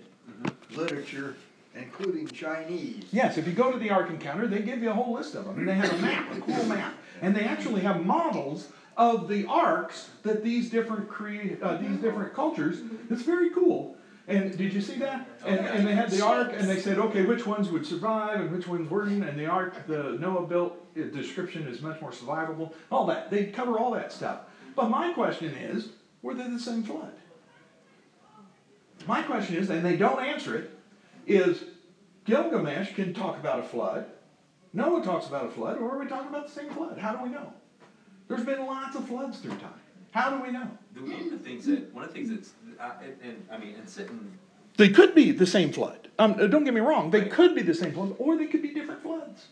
literature, including Chinese. Yes, if you go to the Ark Encounter, they give you a whole list of them. And they have a map, a cool map. And they actually have models of the arks that these different crea- uh, these different cultures. It's very cool. And did you see that? And, and they had the ark, and they said, okay, which ones would survive and which ones wouldn't. And the ark, the Noah built description is much more survivable. All that they cover all that stuff. But my question is, were they the same flood? My question is, and they don't answer it, is Gilgamesh can talk about a flood. Noah talks about a flood, or are we talking about the same flood? How do we know? There's been lots of floods through time. How do we know? One of the things that, one of the things that's, uh, and, I mean, and sitting, They could be the same flood. Um, uh, don't get me wrong, they Right. could be the same flood, or they could be different floods.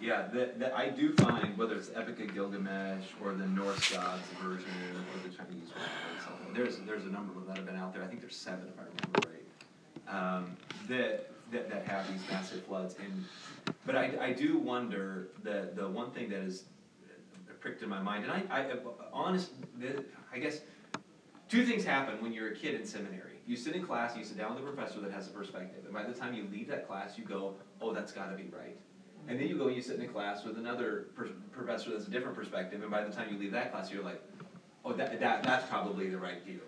yeah, that, that I do find, whether it's Epic of Gilgamesh or the Norse gods version or the Chinese version, or something, there's, there's a number of them that have been out there, I think there's seven if I remember. Um, that, that, that have these massive floods and, but I, I do wonder that the one thing that is pricked in my mind, and I, I, honest, I guess, two things happen when you're a kid in seminary. You sit in class, you sit down with a professor that has a perspective, and by the time you leave that class, you go, "Oh, that's got to be right." And then you go you sit in a class with another per- professor that's a different perspective, and by the time you leave that class, you're like, "Oh, that, that that's probably the right view."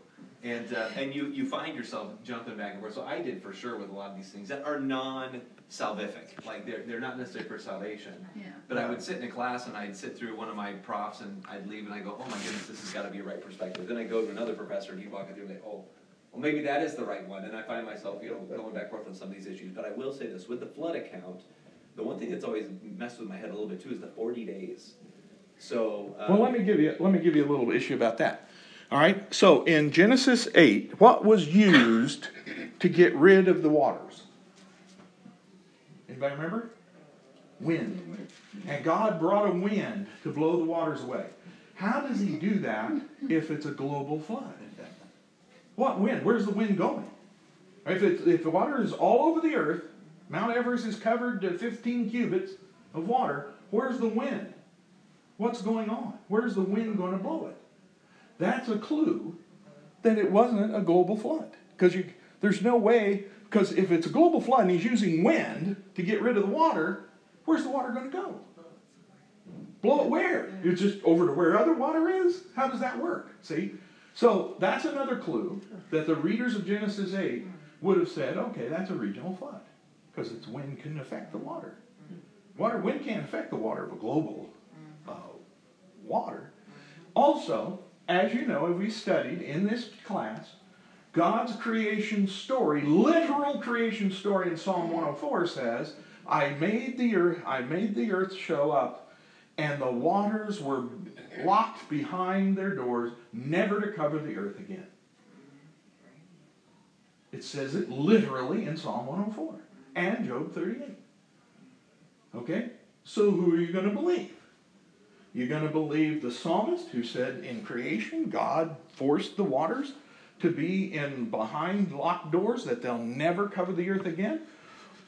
And uh, and you you find yourself jumping back and forth. So I did for sure with a lot of these things that are non-salvific, like they're they're not necessarily for salvation. Yeah. But I would sit in a class and I'd sit through one of my profs and I'd leave and I go, oh my goodness, this has got to be a right perspective. Then I go to another professor and he'd walk me through and say, oh, well maybe that is the right one. And I find myself, you know, going back and forth on some of these issues. But I will say this with the flood account, the one thing that's always messed with my head a little bit too is the 40 days. So. Um, Well, let me give you let me give you a little issue about that. All right. So in Genesis eight, what was used to get rid of the waters? Anybody remember? Wind. And God brought a wind to blow the waters away. How does He do that if it's a global flood? What wind? Where's the wind going? If if the water is all over the earth, Mount Everest is covered to 15 cubits of water. Where's the wind? What's going on? Where's the wind going to blow it? That's a clue that it wasn't a global flood. Because there's no way, because if it's a global flood and he's using wind to get rid of the water, where's the water going to go? Blow it where? It's just over to where other water is? How does that work? See? So that's another clue that the readers of Genesis 8 would have said, okay, that's a regional flood. Because its wind can affect the water. Water, wind can't affect the water of a global uh, water. Also, as you know, we studied in this class, God's creation story, literal creation story in Psalm 104 says, I made the earth, I made the earth show up, and the waters were locked behind their doors, never to cover the earth again. It says it literally in Psalm 104 and Job 38. Okay? So who are you going to believe? You're going to believe the psalmist who said in creation God forced the waters to be in behind locked doors that they'll never cover the earth again?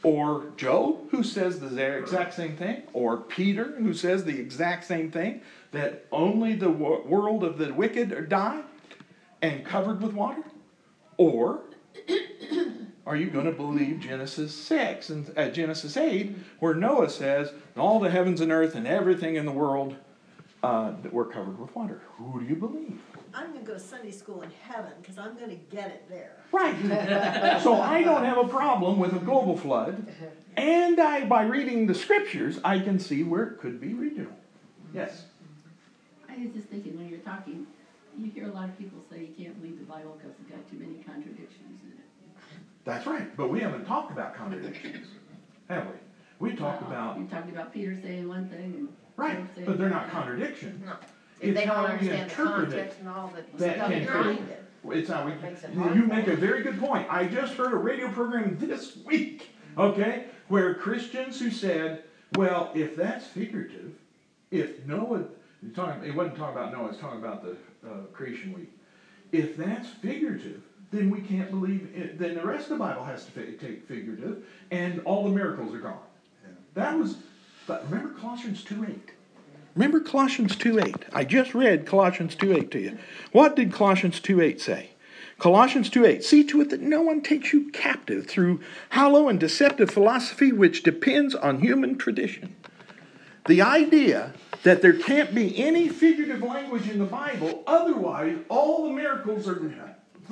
Or Job who says the exact same thing? Or Peter who says the exact same thing that only the world of the wicked die and covered with water? Or are you going to believe Genesis 6 and uh, Genesis 8, where Noah says, all the heavens and earth and everything in the world uh, that were covered with water? Who do you believe? I'm gonna go to Sunday school in heaven, cause I'm gonna get it there. Right. so I don't have a problem with a global flood, and I, by reading the scriptures, I can see where it could be regional. Yes. I was just thinking when you're talking, you hear a lot of people say you can't believe the Bible because it's got too many contradictions in it. That's right, but we haven't talked about contradictions, have we? We talked Well, about You talked about Peter saying one thing and. Right, Job saying but they're not another. contradictions. No. It's If they don't how we understand the interpret it context and all that that stuff can behind create- it. It's not. We, Makes it you make for a us. very good point. I just heard a radio program this week, okay, where Christians who said, "Well, if that's figurative, if Noah, you're talking, it wasn't talking about Noah, it's talking about the uh, creation week. If that's figurative, then we can't believe. It, then the rest of the Bible has to fi- take figurative, and all the miracles are gone. That was. But remember Colossians two eight. Remember Colossians 2.8. I just read Colossians 2.8 to you. What did Colossians 2.8 say? Colossians 2.8, see to it that no one takes you captive through hollow and deceptive philosophy which depends on human tradition. The idea that there can't be any figurative language in the Bible, otherwise all the miracles are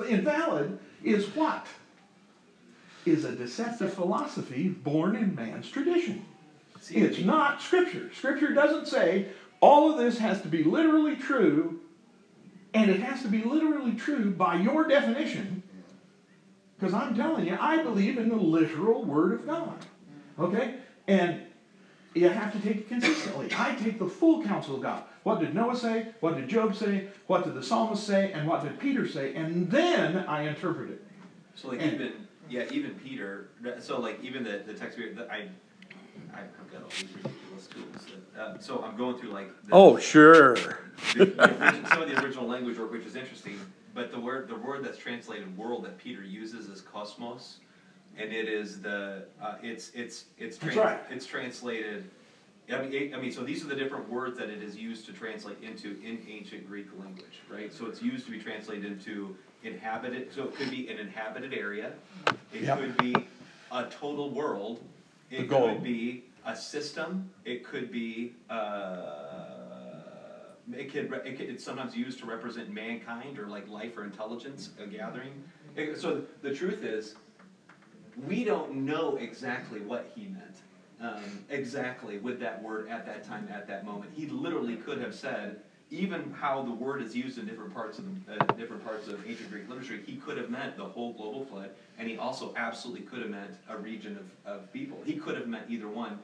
invalid, is what? Is a deceptive philosophy born in man's tradition. It's not Scripture. Scripture doesn't say all of this has to be literally true, and it has to be literally true by your definition. Because I'm telling you, I believe in the literal Word of God. Okay? And you have to take it consistently. I take the full counsel of God. What did Noah say? What did Job say? What did the psalmist say? And what did Peter say? And then I interpret it. So like And- even yeah even Peter so like even the the text that I I've got all these ridiculous tools that, uh, so I'm going through like the, Oh, sure. the, the origin, some of the original language work which is interesting but the word the word that's translated world that Peter uses is cosmos and it is the uh, it's it's it's That's tran- right. it's translated I mean, it- I mean, so these are the different words that it is used to translate into in ancient Greek language, right? So it's used to be translated into inhabited, so it could be an inhabited area, it Yep. could be a total world, The it could be a system, it could be, uh, it could, it could, it's sometimes used to represent mankind or like life or intelligence, a gathering. It- So the truth is, we don't know exactly what he meant, um, exactly with that word at that time, at that moment. He literally could have said, even how the word is used in different parts of the, uh, different parts of ancient Greek literature, he could have meant the whole global flood, and he also absolutely could have meant a region of, of people. He could have meant either one.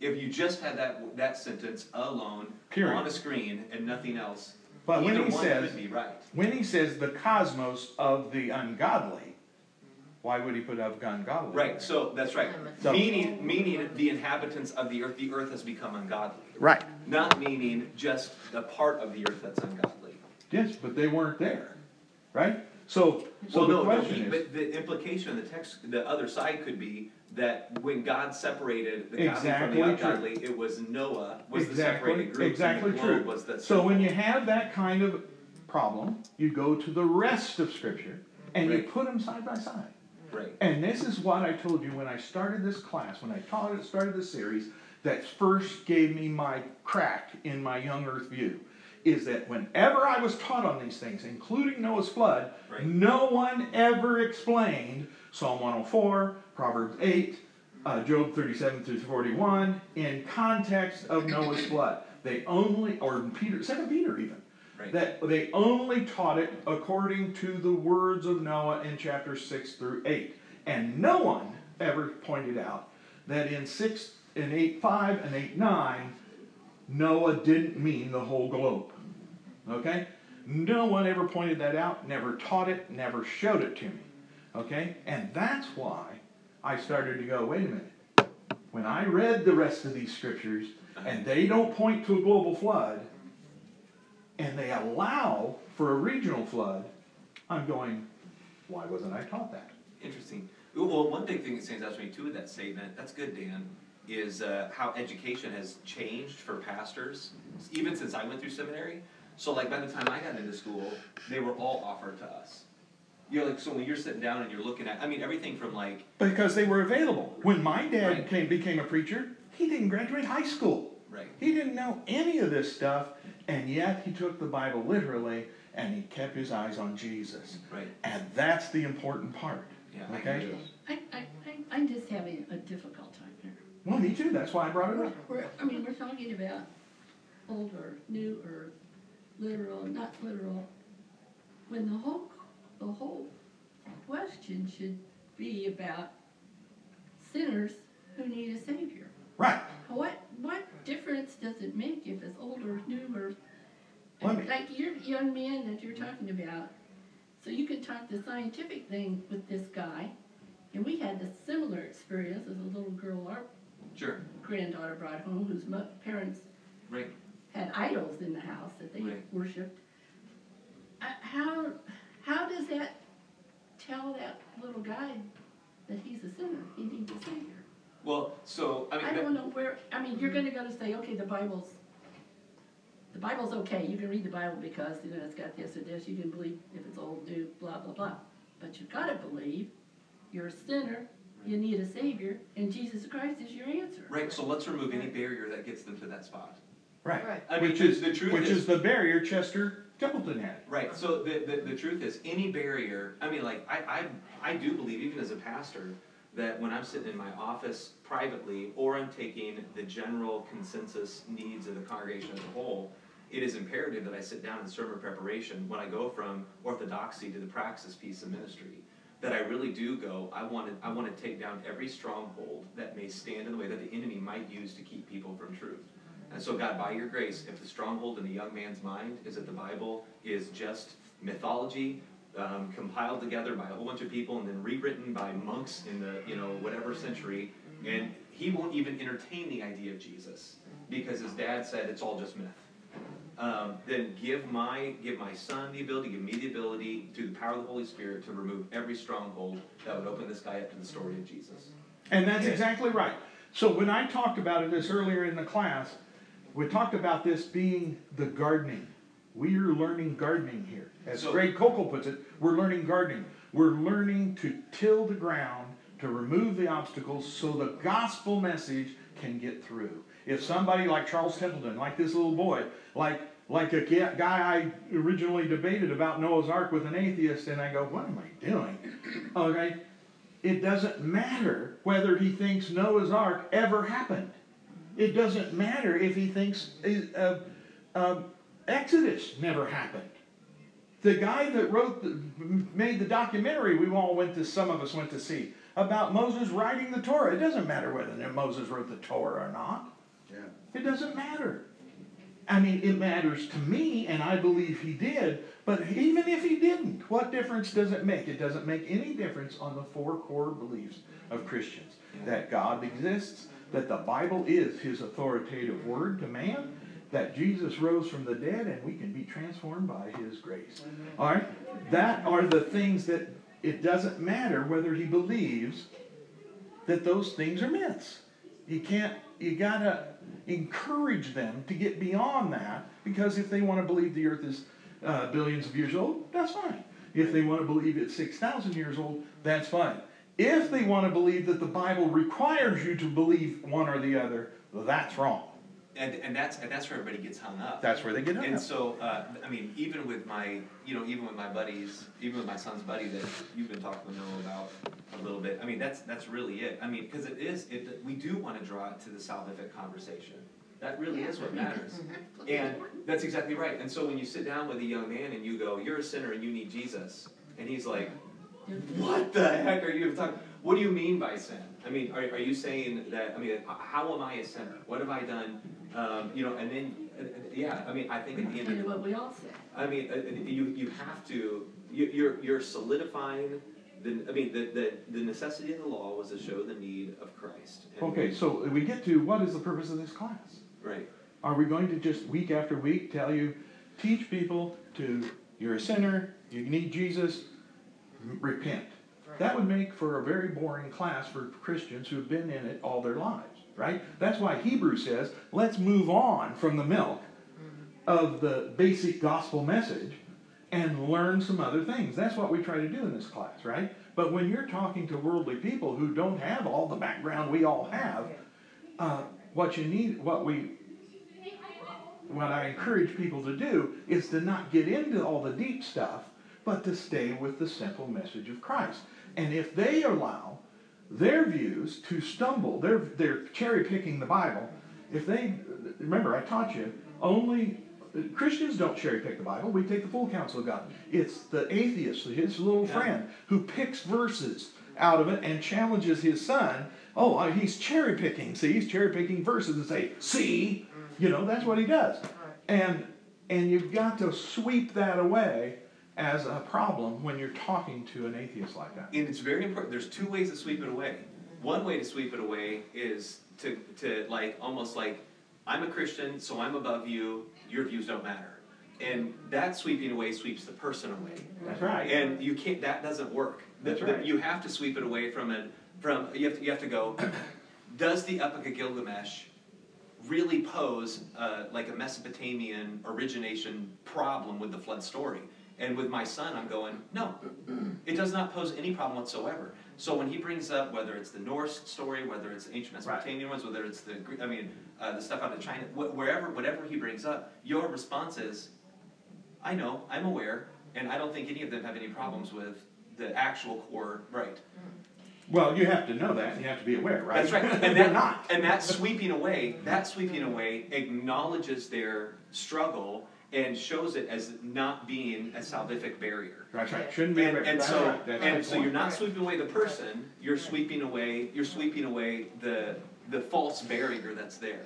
If you just had that, that sentence alone Period. on a screen and nothing else, But when he one says- could be right. When he says the cosmos of the ungodly, why would he put of ungodly? Right, so, that's right. So- Meaning, meaning the inhabitants of the earth, the earth has become ungodly. Right. Not meaning just the part of the earth that's ungodly. Yes, but they weren't there, right? So, so Well, the no, no, question he- is, but the implication of the text, the other side could be that when God separated the godly from Exactly the true. ungodly, it was Noah was the exactly, separated group, exactly and the true. was the. So when you have that kind of problem, you go to the rest of scripture and you put them side by side. Right, And this is what I told you when I started this class, when I taught it, started this series, that first gave me my crack in my young earth view. Is that whenever I was taught on these things, including Noah's flood, Right. no one ever explained Psalm 104, Proverbs 8, uh, Job 37 through 41 in context of Noah's flood. They only, or Peter, Second Peter even, right. that they only taught it according to the words of Noah in chapter 6 through 8. And no one ever pointed out that in 6 and 8 5 and 8 9, Noah didn't mean the whole globe. Okay? No one ever pointed that out, never taught it, never showed it to me. Okay? And that's why I started to go, wait a minute. When I read the rest of these scriptures, uh-huh. and they don't point to a global flood, and they allow for a regional flood, I'm going, why wasn't I taught that? Interesting. Well, one big thing that stands out to me too with that statement, that's good, Dan, is uh, how education has changed for pastors, even since I went through seminary. So like by the time I got into school, they were all offered to us. You're like so when you're sitting down and you're looking at, I mean, everything from like, Because they were available. When my dad Right. came, became a preacher, he didn't graduate high school. right, He didn't know any of this stuff, and yet he took the Bible literally and he kept his eyes on Jesus. right, And that's the important part. yeah, I Okay. agree. I, I, I, I'm just having a difficult time here. Well, me too. That's why I brought it up. we're, I mean, we're talking about old earth, new earth, literal, not literal, when the whole, the whole question should be about sinners who need a savior. Right. What, what difference does it make if it's old or new or Let me- Like your young man that you're talking about, so you can talk the scientific thing with this guy, and we had a similar experience as a little girl our Sure, granddaughter brought home whose parents right, had idols in the house that they Right. worshipped. Uh, how, how does that tell that little guy that he's a sinner, he needs a savior? Well, so, I mean. I that- don't know where, I mean, you're gonna go to say, okay, the Bible's, the Bible's okay, you can read the Bible because, you know, it's got this or this, you can believe if it's old, new, blah, blah, blah. But you've gotta believe, you're a sinner, you need a savior, and Jesus Christ is your answer. Right, so let's remove any barrier that gets them to that spot. Right. Right. I mean, which the- is the truth which is- is the barrier Chester Templeton had. Right. So the, the, the truth is, any barrier. I mean, like I, I I do believe, even as a pastor, that when I'm sitting in my office privately, or I'm taking the general consensus needs of the congregation as a whole, it is imperative that I sit down in sermon preparation when I go from orthodoxy to the praxis piece of ministry. That I really do go. I want to. I want to take down every stronghold that may stand in the way that the enemy might use to keep people from truth. And so, God, by your grace, if the stronghold in the young man's mind is that the Bible is just mythology, um, compiled together by a whole bunch of people and then rewritten by monks in the, you know, whatever century, and he won't even entertain the idea of Jesus because his dad said it's all just myth. Um, then give my give my son the ability, give me the ability through the power of the Holy Spirit to remove every stronghold that would open this guy up to the story of Jesus. And that's exactly right. So when I talked about it this earlier in the class, we talked about this being the gardening. We are learning gardening here. As So- Greg Koukl puts it, we're learning gardening. We're learning to till the ground, to remove the obstacles so the gospel message can get through. If somebody like Charles Templeton, like this little boy, like like a guy I originally debated about Noah's Ark with an atheist, and I go, what am I doing? Okay, it doesn't matter whether he thinks Noah's Ark ever happened. It doesn't matter if he thinks uh, uh, Exodus never happened. The guy that wrote, the, made the documentary, we all went to, some of us went to see, about Moses writing the Torah. It doesn't matter whether Moses wrote the Torah or not. Yeah. It doesn't matter. I mean, it matters to me, and I believe he did, but even if he didn't, what difference does it make? It doesn't make any difference on the four core beliefs of Christians that God exists, that the Bible is his authoritative word to man, that Jesus rose from the dead, and we can be transformed by his grace. All right? That are the things that it doesn't matter whether he believes that those things are myths. You can't, you gotta encourage them to get beyond that because if they want to believe the earth is uh, billions of years old, that's fine. If they want to believe it's 6,000 years old, that's fine. If they want to believe that the Bible requires you to believe one or the other, that's wrong. And, and that's and that's where everybody gets hung up. That's where they get hung And up. And so, uh, I mean, even with my, you know, even with my buddies, even with my son's buddy that you've been talking to Noah about a little bit. I mean, that's that's really it. I mean, because it is, it we do want to draw it to the salvific conversation. That really is what matters. And that's exactly right. And so when you sit down with a young man and you go, "You're a sinner and you need Jesus," and he's like, "What the heck are you talking? What do you mean by sin? I mean, are, are you saying that? I mean, how am I a sinner? What have I done? Um, you know, and then, uh, uh, yeah, I mean, I think at the end of the of what we all said. I mean, uh, uh, you, you have to, you, you're, you're solidifying the, I mean, the, the, the necessity of the law was to show the need of Christ. And- Okay, so we get to what is the purpose of this class? Right, Are we going to just week after week tell you, teach people to, you're a sinner, you need Jesus, m- repent? That would make for a very boring class for Christians who've been in it all their lives, right? That's why Hebrews says, let's move on from the milk of the basic gospel message and learn some other things. That's what we try to do in this class, right? But when you're talking to worldly people who don't have all the background we all have, uh, what you need, what we, what I encourage people to do is to not get into all the deep stuff, but to stay with the simple message of Christ. And if they allow their views to stumble, they're, they're cherry picking the Bible. If they, remember, I taught you, only Christians don't cherry pick the Bible. We take the full counsel of God. It's the atheist, his little Yeah. friend, who picks verses out of it and challenges his son. Oh, uh, he's cherry picking. See, he's cherry picking verses and say, "See," you know, that's what he does. And and you've got to sweep that away as a problem when you're talking to an atheist like that. and it's very important, there's two ways to sweep it away. One way to sweep it away is to, to like, almost like, I'm a Christian, so I'm above you, your views don't matter. And that sweeping away sweeps the person away. That's right. And you can't. That doesn't work. The- That's the- right. You have to sweep it away from it. From you have to. You have to go. does the Epic of Gilgamesh really pose uh, like a Mesopotamian origination problem with the flood story? And with my son, I'm going, no, it does not pose any problem whatsoever. So when he brings up whether it's the Norse story, whether it's the ancient Mesopotamian ones, whether it's the I mean uh, the stuff out of China, wh- wherever, whatever he brings up, your response is, I know, I'm aware, and I don't think any of them have any problems with the actual core right. Well, you have to know that, and you have to be aware, right? That's right. And They're not. and that sweeping away, that sweeping away acknowledges their struggle and shows it as not being a salvific barrier. That's right. Shouldn't be And, aware. and so, right. That's and the so point. you're not sweeping away the person, you're sweeping away, you're sweeping away the, the false barrier that's there.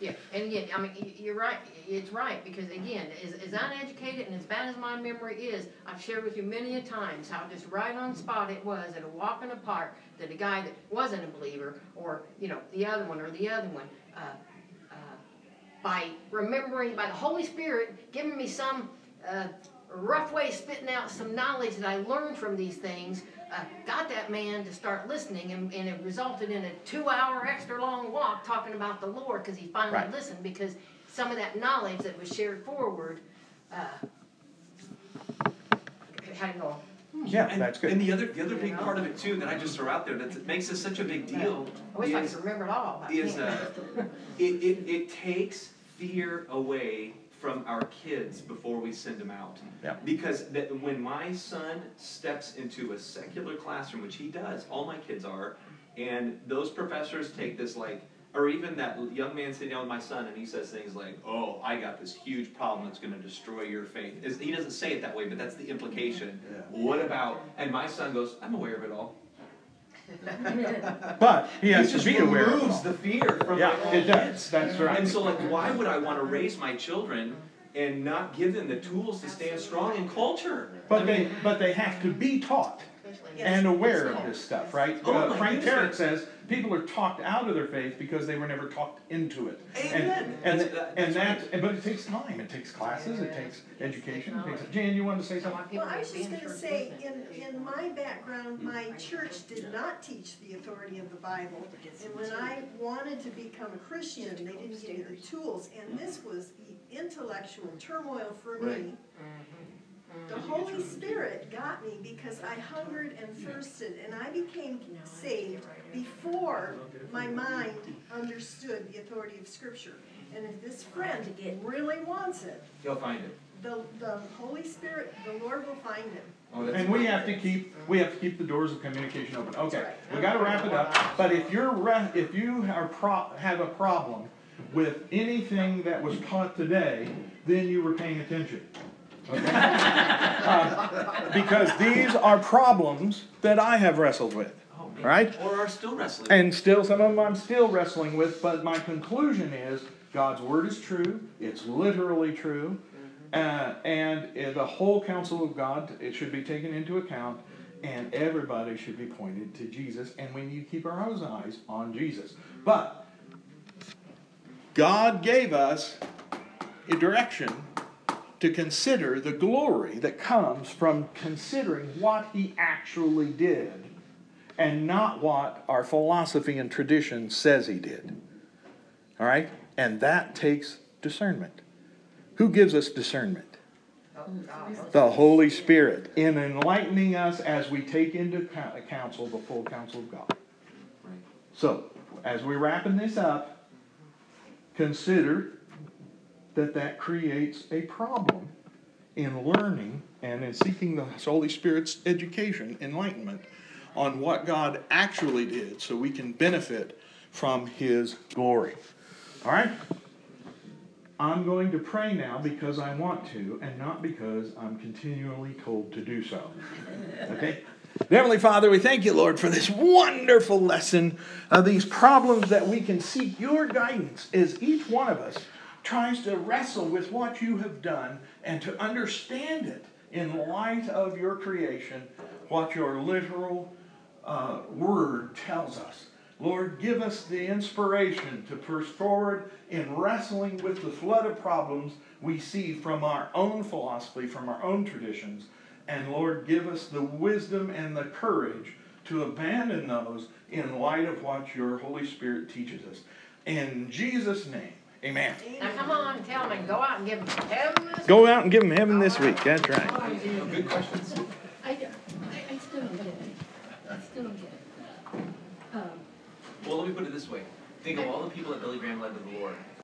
Yeah, and again, I mean, you're right, it's right, because again, as, as uneducated and as bad as my memory is, I've shared with you many a times how just right on spot it was at a walk in the park that a guy that wasn't a believer, or, you know, the other one, or the other one, uh, by remembering, by the Holy Spirit giving me some uh, rough way of spitting out some knowledge that I learned from these things, uh, got that man to start listening, and, and it resulted in a two-hour extra long walk talking about the Lord, cause he finally Right. listened, because some of that knowledge that was shared forward, uh, had no, Yeah, And, that's and the other, the other big part of it too, that I just throw out there, that makes this such a big deal, I wish I could remember it all, is, uh, it, it, it takes fear away from our kids before we send them out. Yeah. Because that, when my son steps into a secular classroom, which he does, all my kids are, and those professors take this like, or even that young man sitting down with my son and he says things like, oh, I got this huge problem that's gonna destroy your faith. He doesn't say it that way, but that's the implication. Yeah. What about, and my son goes, I'm aware of it all. But he has just to be aware it removes the fear from Yeah, my it does. kids. That's right. And so, like, why would I want to raise my children and not give them the tools to stand strong in culture? But I they, but they have to be taught Especially- and aware of this stuff, right? Oh Uh, my Frank. Turek says people are talked out of their faith because they were never talked into it. And- Amen. And, That's- that- and that's that, but it takes time, it takes classes, it takes education, it takes, Jan, you wanted to say something? Well, I was just gonna say, in, in my background, my church did not teach the authority of the Bible. And when I wanted to become a Christian, they didn't give me the tools, and this was the intellectual turmoil for me. Mm-hmm. The Holy Spirit got me because I hungered and thirsted, and I became saved before my mind understood the authority of Scripture. And if this friend really wants it, he'll find it. the, the Holy Spirit, the Lord will find him. Oh, And we have to keep, we have to keep the doors of communication open. Okay, right. we gotta wrap it up, but if you're, re- if you are pro, have a problem with anything that was taught today, then you were paying attention. Okay? Uh, Because these are problems that I have wrestled with, Oh, right? Or are still wrestling. And still, some of them I'm still wrestling with, but my conclusion is God's word is true. It's literally true. Uh, and uh, the whole counsel of God, it should be taken into account. And everybody should be pointed to Jesus. And we need to keep our eyes on Jesus. But God gave us a direction to consider the glory that comes from considering what He actually did and not what our philosophy and tradition says he did. All right? And that takes discernment. Who gives us discernment? The Holy Spirit, in enlightening us as we take into co- counsel the full counsel of God. So, as we're wrapping this up, consider that that creates a problem in learning and in seeking the Holy Spirit's education, enlightenment on what God actually did so we can benefit from His glory. All right? I'm going to pray now because I want to and not because I'm continually told to do so. Okay? Heavenly Father, we thank you, Lord, for this wonderful lesson of these problems that we can seek your guidance as each one of us tries to wrestle with what you have done and to understand it in light of your creation, what your literal uh, word tells us. Lord, give us the inspiration to push forward in wrestling with the flood of problems we see from our own philosophy, from our own traditions. And Lord, give us the wisdom and the courage to abandon those in light of what your Holy Spirit teaches us. In Jesus' name, amen. Now, come on, tell me, go out and give them heaven. Go out and give them heaven this week. That's right. Oh, Good questions. I, don't- I, I still don't get it. I still don't get it. Um, Well, let me put it this way. Think of all the people that Billy Graham led to the Lord.